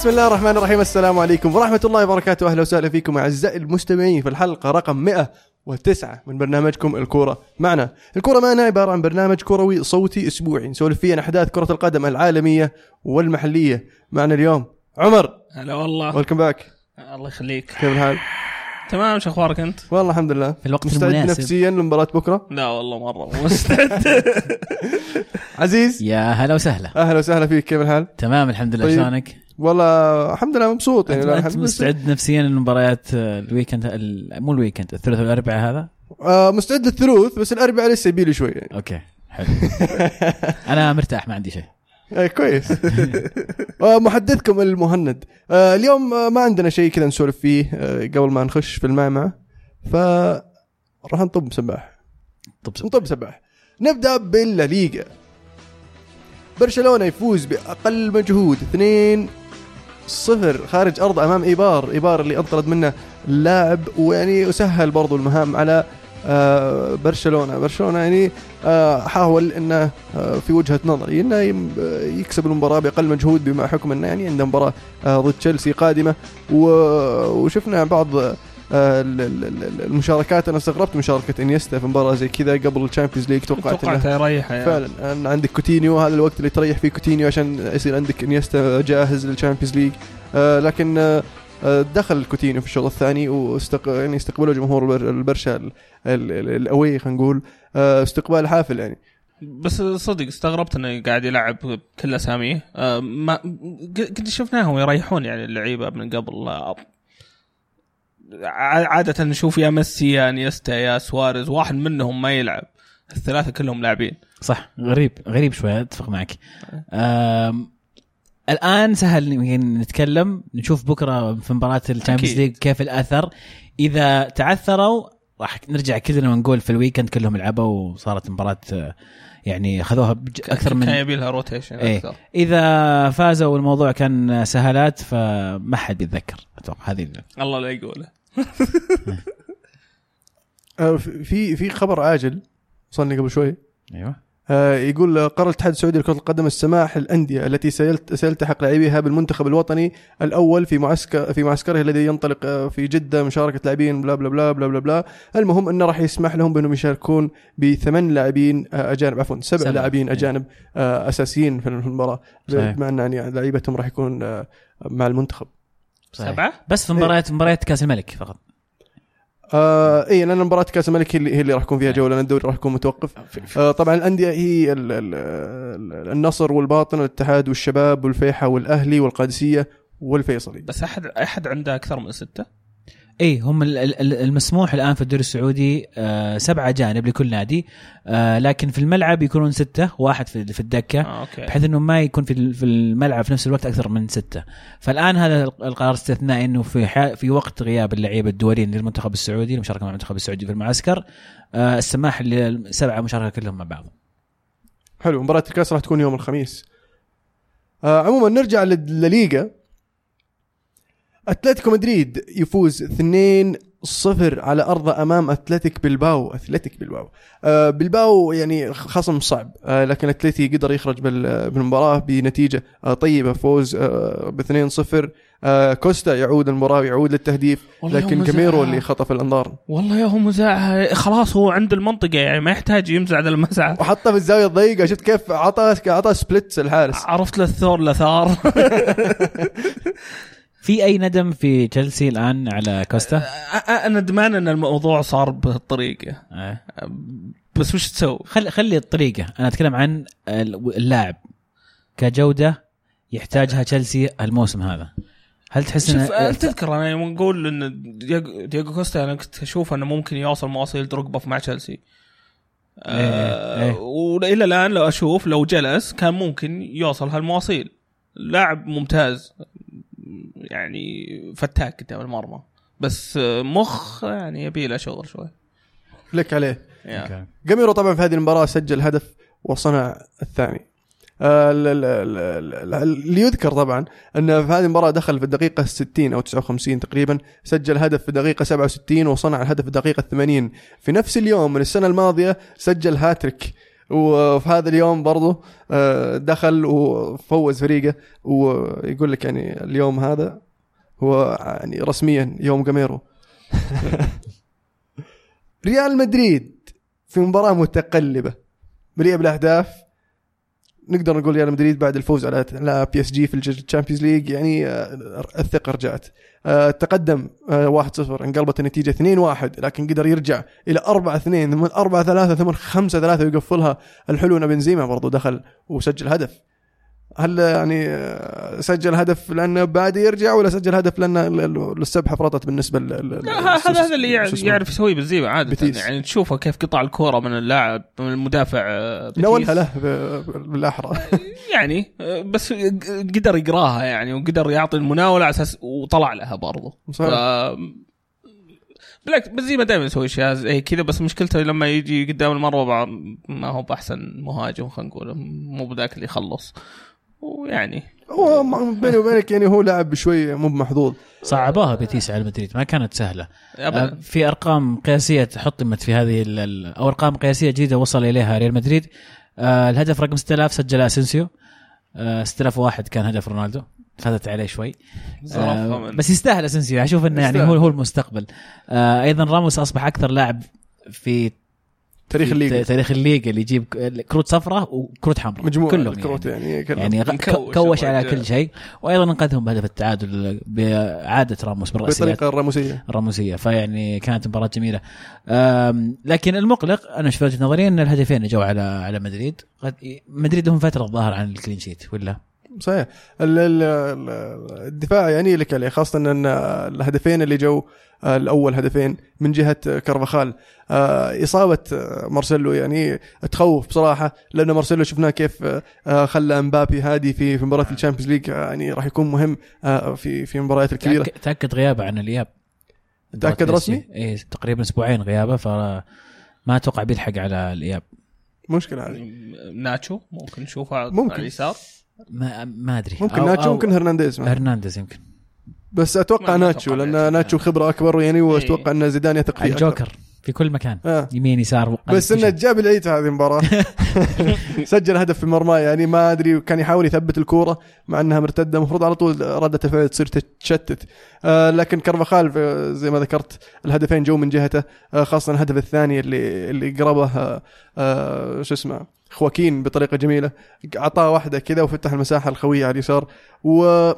بسم الله الرحمن الرحيم. السلام عليكم ورحمة الله وبركاته. أهلا وسهلا فيكم أعزائي المستمعين في الحلقة رقم 109 من برنامجكم الكورة معنا. الكورة معنا عبارة عن برنامج كروي صوتي أسبوعي نسولف فيه عن أحداث كرة القدم العالمية والمحلية. معنا اليوم عمر. هلا والله. ويلكم باك الله يخليك. كيف الحال؟ تمام شو أخبارك أنت؟ والله الحمد لله. في الوقت مستعد المناسب. نفسيا لمباراة بكرة؟ لا والله مرة. مستعد. عزيز. يا هلا وسهلا. أهلا وسهلا فيك. كيف الحال؟ تمام الحمد لله. طيب. شلونك؟ والله الحمد لله مبسوط يعني انت. مستعد. نفسيا لمباريات آه، ال weekend ال- مو ال weekend الثلاث والأربعاء هذا؟ آه مستعد للثلوث بس الأربعاء لسه يبيلي شوي يعني. okay حلو. أنا مرتاح ما عندي شيء. اي كويس. آه، محدثكم المهند. آه، اليوم ما عندنا شيء كذا نسولف فيه قبل ما نخش في المعمعة. ف راح نطب سباح طب سب- نطب سباح نبدأ بالليغا. برشلونة يفوز بأقل مجهود 2 صفر خارج أرض أمام إيبار. إيبار اللي أنطرد منه اللاعب ويعني وسهل برضو المهام على آه، برشلونة. برشلونة يعني آه، حاول إنه آه، في وجهة نظري إنه آه، يكسب المباراة بأقل مجهود بما حكم إنه يعني عنده مباراة آه، ضد تشيلسي قادمة. وشفنا بعض المشاركات أنا استغربت مشاركة إنيستا في مباراة زي كذا قبل ال Champions League توقعت توقعت يريح يعني. فعلا. عندك كوتينيو هذا الوقت اللي تريح فيه كوتينيو عشان يصير عندك إنيستا جاهز لل Champions League. آه لكن آه آه، دخل كوتينيو في الشوط الثاني واستق... يعني استقبله جمهور البر- البرشا ال- ال- ال- ال away خلينا نقول. آه استقبال حافل يعني. بس صدق استغربت إنه قاعد يلعب كل أساسييه. آه، ما قد شفناهم يريحون يعني اللعيبة من قبل آه، عادة نشوف يا ميسي يا انيستا يا سواريز واحد منهم ما يلعب. الثلاثة كلهم لاعبين. صح غريب غريب شوي أتفق معك. الآن سهل يمكن نتكلم نشوف بكرة في مباراة ال Champions. League كيف الأثر. إذا تعثروا راح نرجع كلنا ونقول في ال weekend كلهم لعبوا وصارت مباراة يعني أخذوها بج- أكثر كان من يبي لها rotation إيه. أكثر. إذا فازوا والموضوع كان سهالات فما حد بيتذكر أتوقع هذه ال- الله لا يقوله. في في خبر عاجل وصلني قبل شوي أيوه آه، يقول قرر الاتحاد السعودي لكرة القدم السماح للأندية التي سيلت- سيلتحق لاعبيها بالمنتخب الوطني الأول في معسكر في معسكره الذي ينطلق آه، في جدة مشاركة لاعبين بلا بلا بلا بلا بلا بلا المهم أنه راح يسمح لهم بأنهم يشاركون بثمان لاعبين آه، أجانب عفوا سبع. لاعبين إيه. أجانب آه، أساسيين في المباراة. بما أن يعني لعيبتهم راح يكون آه، مع المنتخب صحيح. سبعة؟ بس في مباريات مباريات كأس الملك فقط. آه اي لأن مباراة كأس الملك هي اللي, هي اللي راح يكون فيها جوله لأن الدوري راح يكون متوقف. آه طبعا الأندية هي ال ال ال النصر والباطن والاتحاد والشباب والفيحة والأهلي والقادسية والفيصلي. بس احد أحد عنده أكثر من ستة؟ اي هم ال- ال- ال- المسموح الآن في الدوري السعودي آه سبعة جانب لكل نادي. آه لكن في الملعب يكونون ستة واحد في في الدكة آه أوكي. بحيث إنه ما يكون في ال- في الملعب في نفس الوقت أكثر من ستة. فالآن هذا القرار استثنائي إنه في في وقت غياب اللعيبة الدوليين للمنتخب السعودي المشاركة مع المنتخب السعودي في المعسكر. آه السماح للسبعة مشاركة كلهم مع بعض. حلو مباراة الكاس راح تكون يوم الخميس. آه عموما نرجع لل- لليغا أتلتيكو مدريد يفوز 2 صفر على ارضه أمام أتلتيك بلباو. أتلتيك بلباو. آه بلباو يعني خصم صعب. آه لكن أتلتي قدر يخرج بال- بالمباراه بنتيجة آه طيبة. فوز آه ب 2 0 آه كوستا يعود المباراة ويعود للتهديف. لكن كاميرو. اللي خطف الأنظار. والله يا هو مزاع خلاص هو عند المنطقة يعني ما يحتاج يمزع ذا المزعه وحطه في الزاوية الضيقة. شفت كيف عطى عطى splits الحارس. عرفت له الثور لثار في أي ندم في تشيلسي الآن على كوستا؟ أنا ندمان إن الموضوع صار بهالطريقة آه. بس وش تسوي؟ خلي خلي الطريقة أنا أتكلم عن اللاعب كجودة يحتاجها تشيلسي الموسم هذا هل تحس شوف ان تذكر أنا يوم نقول إن دياغو كوستا أنا كنت أشوف إنه ممكن يوصل مواصيل دروجبا مع تشيلسي آه إيه. والى الآن لو أشوف لو جلس كان ممكن يوصل هالمواصيل لاعب ممتاز يعني فتاك قدام المرمى بس مخ يعني يبي له شغل شوي. لك عليه. جاميرو طبعا في هذه المباراة سجل هدف وصنع الثاني. آه، ال- ال- ال- ال- اللي يذكر طبعا انه في هذه المباراة دخل في الدقيقة 60 أو 59 تقريبا سجل هدف في الدقيقة 67 وصنع الهدف في الدقيقة 80 في نفس اليوم من السنة الماضية سجل هاتريك وفي هذا اليوم برضه آه، دخل وفوز فريقه ويقول لك يعني اليوم هذا هو يعني رسميا يوم غاميرو. ريال مدريد في مباراة متقلبة مليئة بالاهداف نقدر نقول ريال مدريد بعد الفوز على على بي اس جي في ال Champions League يعني آه، الثقة رجعت. آه، تقدم آه، 1-0 انقلبت النتيجة 2-1 لكن قدر يرجع إلى 4-2 ثم 4-3 ثم 5-3 ويقفلها الحلو ان بنزيما برضو دخل وسجل هدف. هل يعني آه، سجل هدف لأنه بعد يرجع ولا سجل هدف لأن ال- ال- السبحة فرطت بالنسبة لا هذا هذا اللي يعرف, يسويه بنزيما عادة بتيس. يعني تشوفه كيف قطع الكورة من اللاعب من المدافع آه، بتيس. نولها له بالأحرى يعني آه، بس قدر يقراها يعني وقدر يعطي المناولة على أساس وطلع لها برضه. بالعكس بنزيما دائما يسوي أشياء زي كذا بس مشكلته لما يجي قدام المرمى ما هو بأحسن مهاجم خلينا نقول مو بذاك اللي يخلص ويعني. هو بيني وبينك يعني هو لاعب شوي مو بمحظوظ. صعبوها بيتيس على مدريد ما كانت سهلة. ابدا. في أرقام قياسية حطمت في هذه ال- ال- أو أرقام قياسية جديدة وصل إليها ريال مدريد. آه، الهدف رقم 6000 سجل اسنسيو آه، 6001 كان هدف رونالدو. فاتت عليه شوي. آه، بس يستاهل اسنسيو أشوف إنه يعني. هو هو المستقبل. آه، أيضا راموس أصبح أكثر لاعب في تاريخ في الليغا تاريخ الليغا اللي يجيب كروت صفراء وكروت حمراء. مجموعة كلهم الكروت يعني. يعني. يعني كوش على. كل شيء. وأيضا انقذهم بهدف التعادل باعاده راموس بالرأسيات. بالطريقة الراموسيه الراموسيه فيعني كانت مباراة جميلة. لكن المقلق أنا شفت وجهة نظري أن الهدفين اللي جو على على مدريد. مدريد لهم فترة الظاهر عن ال clean sheet ولا؟ صحيح. ال- ال- ال- الدفاع يعني لك عليه خاصة أن الهدفين اللي جو آه، الأول هدفين من جهة كارفاخال. آه، إصابة آه، مارسيلو يعني تخوف بصراحة لأن مارسيلو شفناه كيف آه، آه، خلى امبابي هادي في في مباراة ال Champions League آه، يعني راح يكون مهم آه، في في المباريات الكبيرة. تاكد غيابه عن الإياب. تأكد رسمي؟ اي تقريبا أسبوعين غيابه فما أتوقع بيلحق على الإياب. مشكلة هذه. ناتشو ممكن نشوفه ممكن. على اليسار. ما ما أدري ممكن أو- ناتشو أو ممكن هرنانديز. هرنانديز يمكن بس أتوقع ناتشو لأن ناتشو. ناتشو خبرة أكبر يعني وأتوقع. ان زيدان يثق فيه. الجوكر في كل مكان آه. يمين يسار بس إنه. جاب العيد في هذه المباراة سجل هدف في مرماه يعني ما أدري كان يحاول يثبت الكورة مع إنها مرتدة المفروض على طول ردة الفعل تصير تتشتت آه لكن كارفاخال آه، زي ما ذكرت الهدفين جو من جهته آه خاصة الهدف الثاني اللي اللي قربه آه آه شو اسمه خواكين بطريقة جميلة. اعطاه واحدة كذا وفتح المساحة الخوية على اليسار. و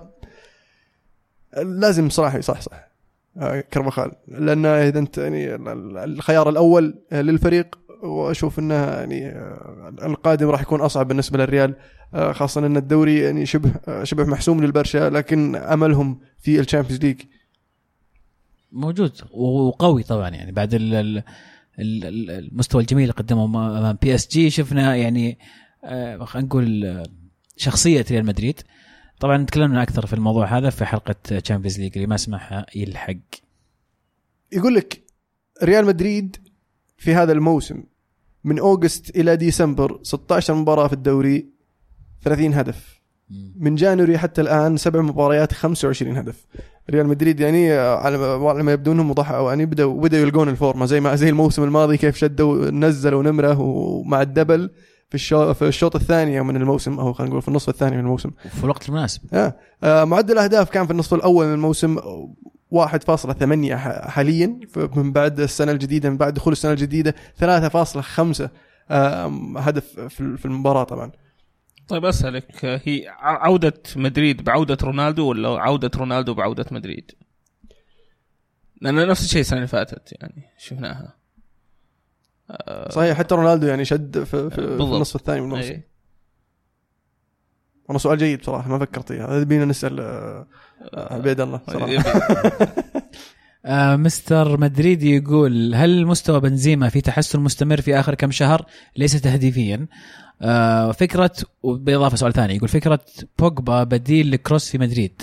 لازم صراحة يصحصح آه، كارفاخال لأن إذا أنت يعني ال- ال- الخيار الأول للفريق وأشوف إنه يعني آه، القادم راح يكون أصعب بالنسبة للريال. آه، خاصة إن الدوري يعني شبه شبه محسوم للبرشا لكن أملهم في ال Champions League. موجود وقوي طبعا يعني. بعد المستوى الجميل اللي قدمه امام بي اس جي شفنا يعني آه، خلينا نقول آه، شخصية ريال مدريد. طبعا تكلمنا أكثر في الموضوع هذا في حلقة Champions League اللي ما سمعها يلحق. يقول لك ريال مدريد في هذا الموسم من August إلى ديسمبر 16 مباراة في الدوري 30 هدف. من January حتى الآن سبع مباريات 25 هدف. ريال مدريد يعني آه، على ما يبدو إنهم ضحوا يعني بدأوا بدأوا يلقون الفورمة. زي ما زي الموسم الماضي كيف شدوا نزلوا نمره ومع الدبل في الشو في الشوط الثاني من الموسم. أو خلينا نقول في النصف الثاني من الموسم. في الوقت المناسب. آه. آه معدل الأهداف كان في النصف الأول من الموسم 1.8 ح- حاليا. من بعد السنة الجديدة من بعد دخول السنة الجديدة 3.5 آه هدف في في المباراة طبعا. طيب أسألك هي ع- عودة مدريد بعودة رونالدو ولا عودة رونالدو بعودة مدريد؟ لأن نفس الشيء السنة اللي فاتت يعني شفناها. آه، صحيح حتى رونالدو يعني شد في, في, في بالضبط. النصف الثاني من الموسم. إيه. والله سؤال جيد بصراحه ما فكرت فيه هذا بينا نسأل آه، آه، عبيد الله صراحة. يبي- آه مستر مدريد يقول هل مستوى بنزيما في تحسن مستمر في آخر كم شهر؟ ليس تهديفيا. فكرة بالاضافه سؤال ثاني يقول فكرة بوجبا بديل لكروس في مدريد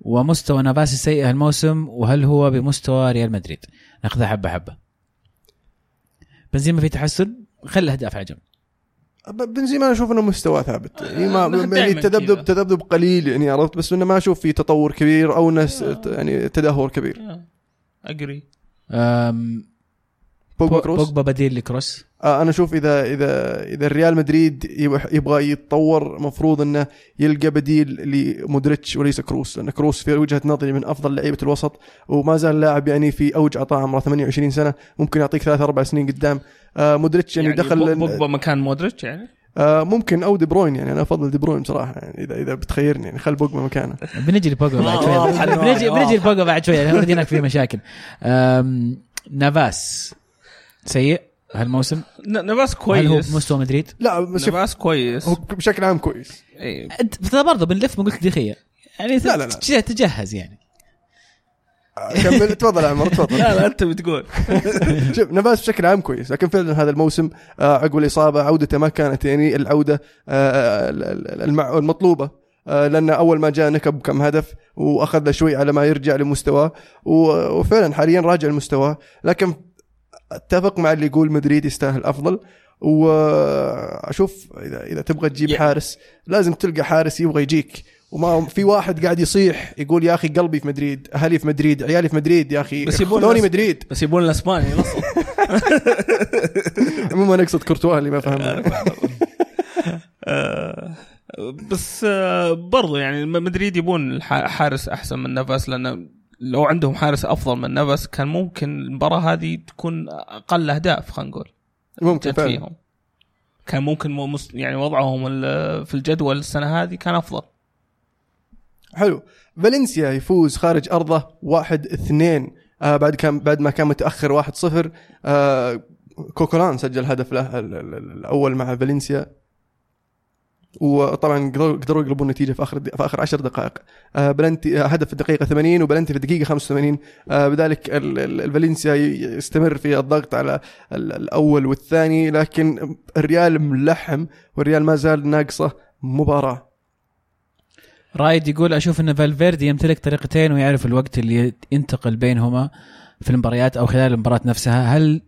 ومستوى نافاس السيء هالموسم وهل هو بمستوى ريال مدريد؟ ناخذها حبة حبة. بنزيما في تحسن؟ خلي الاهداف على جنب. بنزيما أنا أشوف إنه مستواه ثابت. يعني آه، ما يعني تذبذب. تذبذب قليل يعني عرفت؟ بس إنه ما أشوف فيه تطور كبير أو انه س- يعني تدهور كبير. أجري. بوجبا كروس؟ بوجبا بديل لكروس. آه أنا أشوف إذا إذا إذا الريال مدريد يبغى- يبغى يتطور مفروض إنه يلقى بديل لمودريتش وليس كروس لأن كروس في وجهة نظري من أفضل لعيبة الوسط وما زال لاعب يعني في أوج عطاء عمره 28 سنة ممكن يعطيك ثلاث أربع سنين قدام. آه مودريتش يعني, يعني دخل بوجبا مكان مودريتش يعني؟ آه ممكن أو دي بروين يعني أنا أفضل دي بروين بصراحة يعني إذا إذا بتخيرني يعني خل بوجبا مكانه. بنجي لبوجبا بعد شوي. بنجي. بنجي لبوجبا بعد شوي لأن هناك في مشاكل. نافاس. سيء هالموسم؟ ن- نفاس هل هو كويس. بمستوى مدريد؟ لا بس شوف نفاس كويس. هو بشكل عام كويس. إيه. انت برضه بنلف بنقول تاريخيا يعني لا، لا، لا. تج- تجهز يعني. آه، كمل. تفضل يا عمر تفضل. لا لا أنت بتقول. شوف نفاس بشكل عام كويس. لكن فعلا هذا الموسم آه، عقب الإصابة عودته ما كانت يعني العودة آه، ال- ال- المع- المطلوبة. لأن أول ما جاء نكب كم هدف وأخذ له شوي على ما يرجع لمستواه. وفعلا حاليا راجع لمستواه. لكن أتفق مع اللي يقول مدريد يستاهل أفضل وأشوف إذا إذا تبغى تجيب حارس لازم تلقى حارس يبغى يجيك. وما في واحد قاعد يصيح يقول يا أخي قلبي في مدريد أهلي في مدريد عيالي في مدريد يا أخي بس يبون مدريد. بس يبون الأسباني عموما أقصد كورتوا اللي ما فهمها آه، بس آه، برضو يعني مدريد يبون حارس أحسن من نفس لأن لو عندهم حارس أفضل من نفس كان ممكن المباراة هذه تكون أقل أهداف خلينا نقول. ممكن فعلا. فيهم. كان ممكن يعني وضعهم في الجدول السنة هذه كان أفضل. حلو. فالنسيا يفوز خارج أرضه 1 2 آه بعد كان بعد ما كان متأخر 1 0 آه كوكولان سجل هدف له ال- ال- ال- الأول مع فالنسيا. وطبعا قدروا يقلبون النتيجة في آخر في آخر 10 دقائق. آه بلنتي آه هدف في الدقيقة 80 وبلنتي في الدقيقة 85 آه بذلك ال- ال- الفالنسيا يستمر في الضغط على ال- الأول والثاني لكن الريال ملحم والريال ما زال ناقصه مباراة. رايد يقول أشوف إن فالفيردي يمتلك طريقتين ويعرف الوقت اللي ينتقل بينهما في المباريات أو خلال المباراة نفسها. هل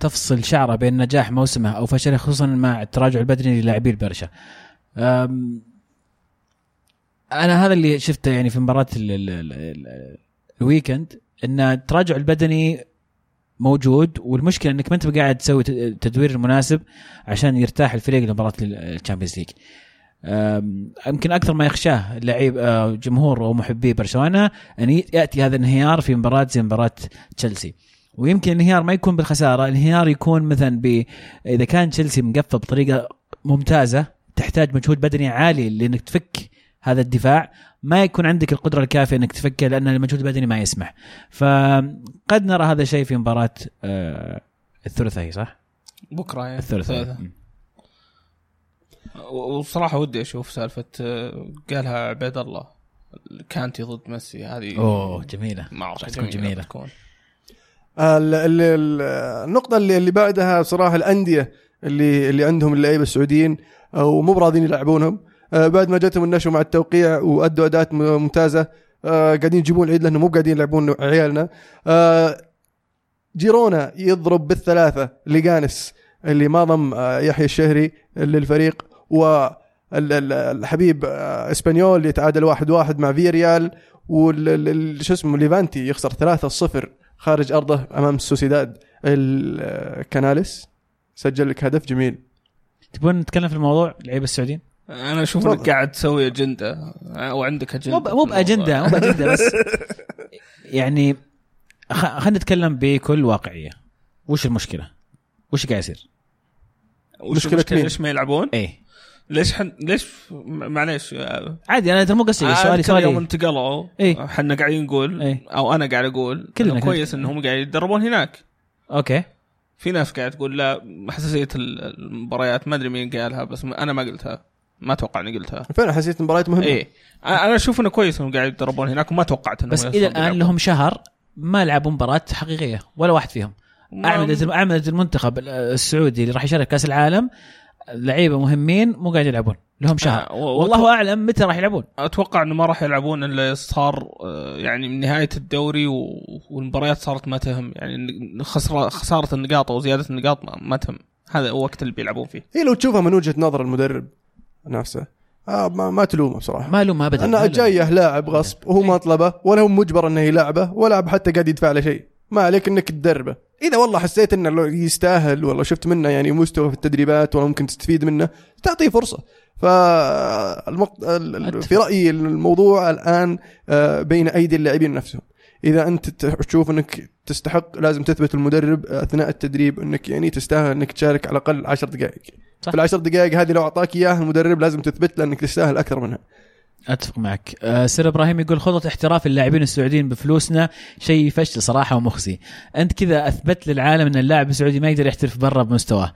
تفصل شعره بين نجاح موسمه أو فشله خصوصا مع التراجع البدني للاعبي البرشا. أنا هذا اللي شفته يعني في مباراة ال- ال- ال- ال- ال weekend إن التراجع البدني موجود والمشكلة إنك ما أنت قاعد تسوي التدوير المناسب عشان يرتاح الفريق لمباراة ال Champions League. يمكن أكثر ما يخشاه اللعيب آه، جمهور ومحبي برشلونة إن يأتي هذا الانهيار في مباراة زي مباراة تشيلسي. ويمكن الانهيار ما يكون بالخسارة الانهيار يكون مثلا ب إذا كان تشيلسي مقفل بطريقة ممتازة تحتاج مجهود بدني عالي لإنك تفك هذا الدفاع ما يكون عندك القدرة الكافية إنك تفكه لأن المجهود البدني ما يسمح فقد نرى هذا الشيء في مباراة آه، الثلاثاء صح؟ بكرة يعني الثلاثاء. وصراحة ودي أشوف سالفة آه، قالها عبيد الله كانتي ضد ميسي هذه أوه جميلة معركه راح تكون جميلة. بتكون. ال- ال- ال- النقطة اللي اللي بعدها صراحة الأندية اللي اللي عندهم اللعيبة السعوديين أو مو براضين يلعبونهم. آه، بعد ما جاتهم النشوة مع التوقيع وأدوا أداءات ممتازة آه، قاعدين يجيبون العيد لأنهم مو قاعدين يلعبون عيالنا. آه، جيرونا يضرب بالثلاثة ليغانيس اللي ما ضم آه، يحيى الشهري للفريق و ال- ال- الحبيب آه، إسبانيول يتعادل واحد واحد مع فيريال وال شو اسمه ليفانتي يخسر 3-0 خارج أرضه أمام السوسيداد الكناليس سجل لك هدف جميل تبون نتكلم في الموضوع لعيبه السعوديين؟ أنا أشوف. إنك قاعد تسوي أجندة أو عندك أجندة مو بأجندة مو بأجندة بس يعني خ- خلينا نتكلم بكل واقعية وش المشكلة؟ وش قاعد يصير؟ وش مشكلة مين؟ ليش ما يلعبون؟ إيه ليش حن... ليش معليش آه، عادي أنا ترى مو قصدي سؤالي أذكر يوم سؤالي انتقلوا إيه. إحنا قاعدين نقول إيه. أو أنا قاعد أقول كلنا كويس إنهم قاعد يتدربون هناك. أوكي. في ناس قاعد تقول لا حساسية ال- المباريات ما أدري مين قالها بس أنا ما قلتها. ما أتوقع إني قلتها. فعلا حسيت مباريات مهمة. إيه. أنا أنا أشوف إنه كويس إنهم قاعد يتدربون هناك وما توقعت إنهم بس إلى الآن لهم شهر ما لعبوا مباراة حقيقية ولا واحد فيهم. اعمده اعمده المنتخب السعودي اللي راح يشارك كأس العالم لعيبة مهمين مو قاعد يلعبون لهم شهر. آه، والله أعلم متى راح يلعبون. أتوقع إنه ما راح يلعبون إلا صار آه، يعني من نهاية الدوري و- والمباريات صارت ما تهم. يعني خساره خسارة النقاط أو زيادة النقاط ما, ما تهم. هذا هو وقت اللي بيلعبون فيه. هي لو تشوفها من وجهة نظر المدرب نفسه آه ما, ما تلومه بصراحة. ما لهم ابدا أنه جاية لاعب غصب وهو ما طلبه ولا هو مجبر إنه يلعبه ولا حتى قاعد يدفع له شيء. ما عليك إنك تدربه. إذا والله حسيت إنه يستاهل والله شفت منه يعني مستوى في التدريبات والله ممكن تستفيد منه تعطيه فرصة. ف في رأيي الموضوع الآن آه، بين أيدي اللاعبين نفسهم. إذا أنت تشوف إنك تستحق لازم تثبت المدرب أثناء التدريب إنك يعني تستاهل إنك تشارك على الأقل 10 دقائق. صح. في العشر دقائق هذه لو أعطاك إياها المدرب لازم تثبت له إنك تستاهل أكثر منها. أتفق معك آه، سير إبراهيم يقول خطوه احتراف اللاعبين السعوديين بفلوسنا شيء فشل صراحة ومخزي أنت كذا أثبت للعالم إن اللاعب السعودي ما يقدر يحترف برا بمستواه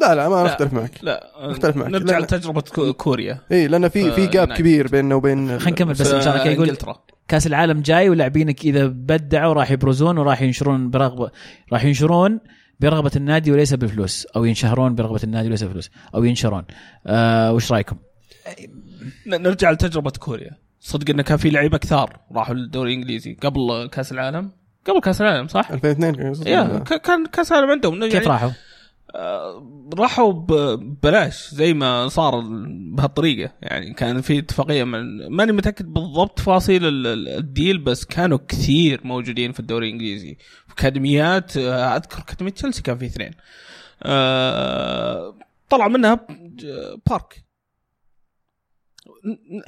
لا لا ما. أختلف معك لا أختلف معك. نرجع. لتجربه كو- كوريا إي لأن في في آه، جاب نعم. كبير بيننا وبين خلينا نكمل بس في إن شاء الله كذا يقول إنجلترا كأس العالم جاي ولاعبينك إذا بدعوا راح يبرزون وراح ينشرون برغبه راح ينشرون برغبة النادي وليس بالفلوس أو ينشهرون برغبة النادي وليس بالفلوس أو ينشرون آه وش رأيكم؟ نرجع لتجربة كوريا. صدق انه كان في لعيبة كثار راحوا للدوري الإنجليزي قبل كأس العالم. قبل كأس العالم صح؟ 2002 كان يصير. يا كان كأس العالم عندهم. يعني كيف راحوا؟ آه، راحوا ب- ببلاش زي ما صار بهالطريقة. يعني كان في اتفاقية من ماني متأكد بالضبط تفاصيل ال- ال- الديل بس كانوا كثير موجودين في الدوري الإنجليزي. أكاديميات آه، أذكر أكاديمية تشيلسي كان في اثنين. آه، طلع منها بارك.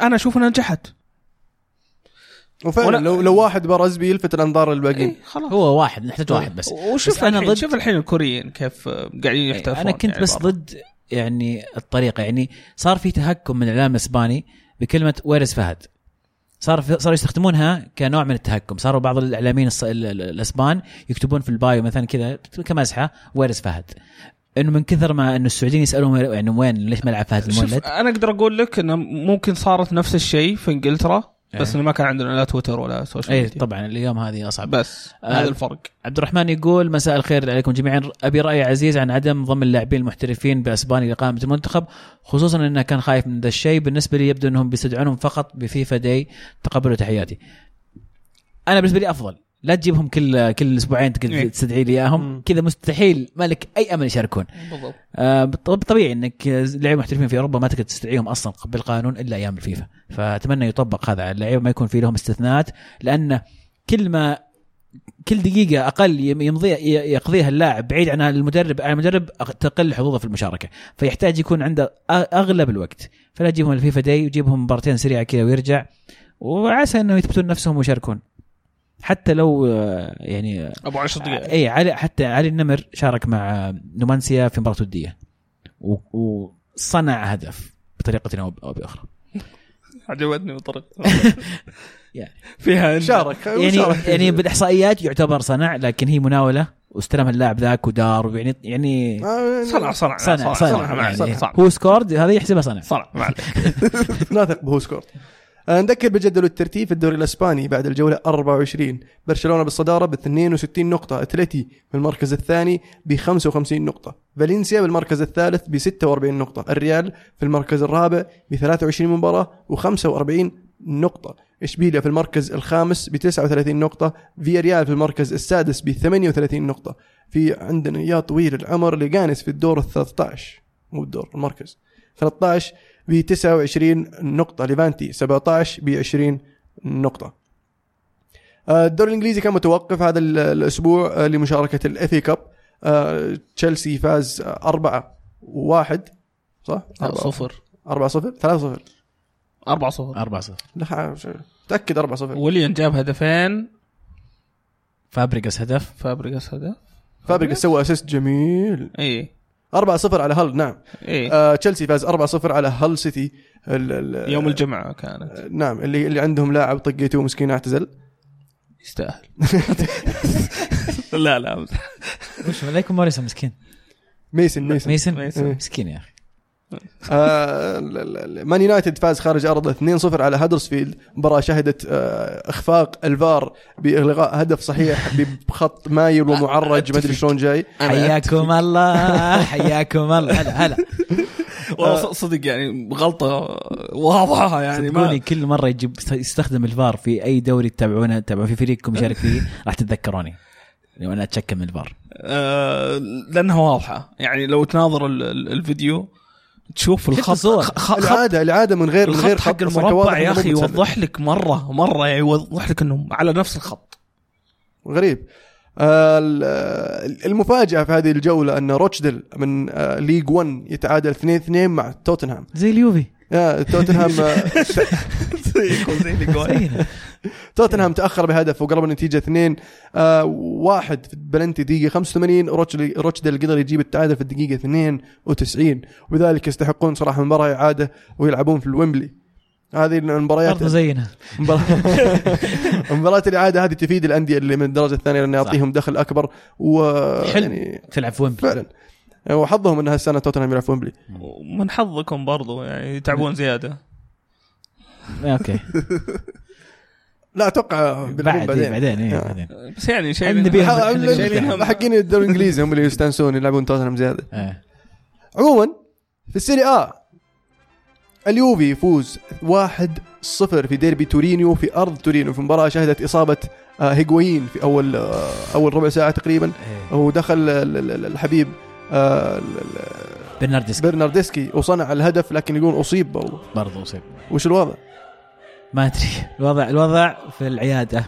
أنا أشوف أنها نجحت. وفعلا ولا- لو لو واحد برز بيلفت الأنظار للباقيين. إيه خلاص. هو واحد نحتاج واحد بس. وشوف بس أنا الحين ضد- شوف الحين الكوريين كيف قاعدين يحترفون أنا كنت يعني بس. ضد يعني الطريقة يعني صار في تهكم من الإعلام الإسباني بكلمة where's فهد صار صاروا يستخدمونها كنوع من التهكم. صاروا بعض الإعلاميين الص- الإسبان يكتبون في ال bio مثلا كذا كمزحة where's فهد إنه من كثر ما إنه السعوديين يسألون يعني وين ليش ملعب فهد المولد؟ أنا أقدر أقول لك إنه ممكن صارت نفس الشيء في إنجلترا بس إيه. إنه ما كان عندنا لا تويتر ولا social إي media طبعا الأيام هذه أصعب. بس آه، هذا الفرق. عبد الرحمن يقول مساء الخير عليكم جميعا. أبي رأي عزيز عن عدم ضم اللاعبين المحترفين باسبانيا لاقامه المنتخب خصوصا إنه كان خايف من ذا الشيء. بالنسبة لي يبدو إنهم بيستدعونهم فقط ب FIFA day تقبلوا تحياتي. أنا بالنسبة لي أفضل. لا تجيبهم كل كل أسبوعين إيه. تستدعي لي إياهم. كذا مستحيل ما لك أي امل يشاركون. بالضبط. آه طبيعي إنك لعيبة محترفين في أوروبا ما تقدر تستدعيهم أصلا بالقانون إلا أيام الفيفا. فأتمنى يطبق هذا على اللعيبة ما يكون في لهم استثناءات لأن كل ما كل دقيقة أقل يم- يمضي ي- يقضيها اللاعب بعيد عن المدرب عن المدرب تقل حظوظه في المشاركة. فيحتاج يكون عنده أغلب الوقت. فلا تجيبهم الفيفا داي وجيبهم مباراتين سريعة كذا ويرجع. وعسى أنه يثبتون نفسهم ويشاركون. حتى لو آه، يعني أبو 10 دقائق اي علي حتى علي النمر شارك مع نومانسيا في مباراة ودية و- وصنع هدف بطريقة أو أو بأخرى عجبتني بطريقه يعني. فيها إن- شارك يعني شارك. يعني بالإحصائيات يعتبر صنع لكن هي مناولة واستلم اللاعب ذاك ودار يعني يعني آه، صنع صنع صنع صنع, صنع يعني صنع صنع WhoScored هذا يحسبها صنع صنع ما عليك. ناثق ب WhoScored آه، نذكر بجدول الترتيب في الدوري الإسباني بعد الجولة 24 برشلونة بالصدارة ب 62 نقطة اتلتي في المركز الثاني ب 55 نقطة فالنسيا بالمركز الثالث ب 46 نقطة الريال في المركز الرابع ب 23 مباراة و45 نقطة إشبيليا في المركز الخامس ب 39 نقطة فيا ريال في المركز السادس ب 38 نقطة. في عندنا يا طويل العمر ليجانس في الدور ال 13 مو الدور المركز 13 ب 29 نقطة. ليفانتي 17 ب 20 نقطة. آه، الدوري الإنجليزي كان متوقف هذا ال- الأسبوع آه، لمشاركة ال FA Cup آه، تشيلسي فاز 4 1 صح؟ لا، صفر. 4 0 3 0 4 صفر. 4 0 لا ش- تأكد 4 0 وليان جاب هدفين. فابريجاس هدف. فابريجاس هدف. فابريجاس سوى assist جميل. اي 4 0 على هل نعم. اي آه، تشيلسي فاز 4 0 على هل سيتي. ال- ال- يوم الجمعة كانت. آه، نعم اللي اللي عندهم لاعب طقته مسكين اعتزل. يستاهل. لا لا. وش عليكم موريسون مسكين. ميسن ميسن. ميسن؟ ميسن. مسكين يا أخي. آه، Man United فاز خارج ارضه 2-0 على هدرسفيلد مباراة شهدت آه، إخفاق الفار بإلغاء هدف صحيح بخط مايل ومعرج ما أدري شلون جاي. حياكم الله حياكم الله. هلا هلا. والله صدق يعني غلطة واضحة يعني صدقوني ما كل مرة يجيب يستخدم الفار في أي دوري تتابعونه تتابعون في فريقكم يشارك فيه راح تتذكروني. لو أنا اتشكى من الفار. آه لأنها واضحة. يعني لو تناظر ال- ال- الفيديو تشوف الخط الصور. خ- خط العاده العادة من غير من غير الخط حق خط المربع يا إنه أخي. يوضح لك مرة مرة يعني يوضح لك انهم على نفس الخط غريب آه، ال- آه، المفاجأة في هذه الجولة أن روتشدل من آه، League 1 يتعادل 2-2 مع توتنهام زي اليوفي يا توتنهام توتنهام تأخر بهدف وقرب النتيجة 2 آه واحد في بلنتي دقيقة 85 روتشدل قدر يجيب التعادل في الدقيقة 92 وبذلك يستحقون صراحة مباراة إعادة ويلعبون في الويمبلي. هذه المباريات برضه زينا. مباراة- مباراة الإعادة هذه تفيد الأندية اللي من الدرجة الثانية لأن يعطيهم دخل أكبر و حلو. يعني تلعب في ويمبلي. فعلا. وحظهم إن هالسنة توتنهام يلعب في ويمبلي. من حظكم برضو يعني يتعبون زيادة. okay لا أتوقع بعد بعدين بعدين إيه آه. بعدين بس يعني شايلين هم. حقين الدوري الانجليزي هم اللي يستانسون يلعبون توتنهام زيادة إيه. عموما في السيري آ اليوفي يفوز 1-0 في ديربي تورينيو في أرض تورينيو في مباراة شهدت إصابة آه، هيغوين في أول آه، أول ربع ساعة تقريبا إيه. ودخل ال- ال- ال- الحبيب آه، ال- ال- برناردسكي برناردسكي وصنع الهدف لكن يقول أصيب برضه برضه أصيب وش الوضع؟ ما أدري. الوضع الوضع في العيادة.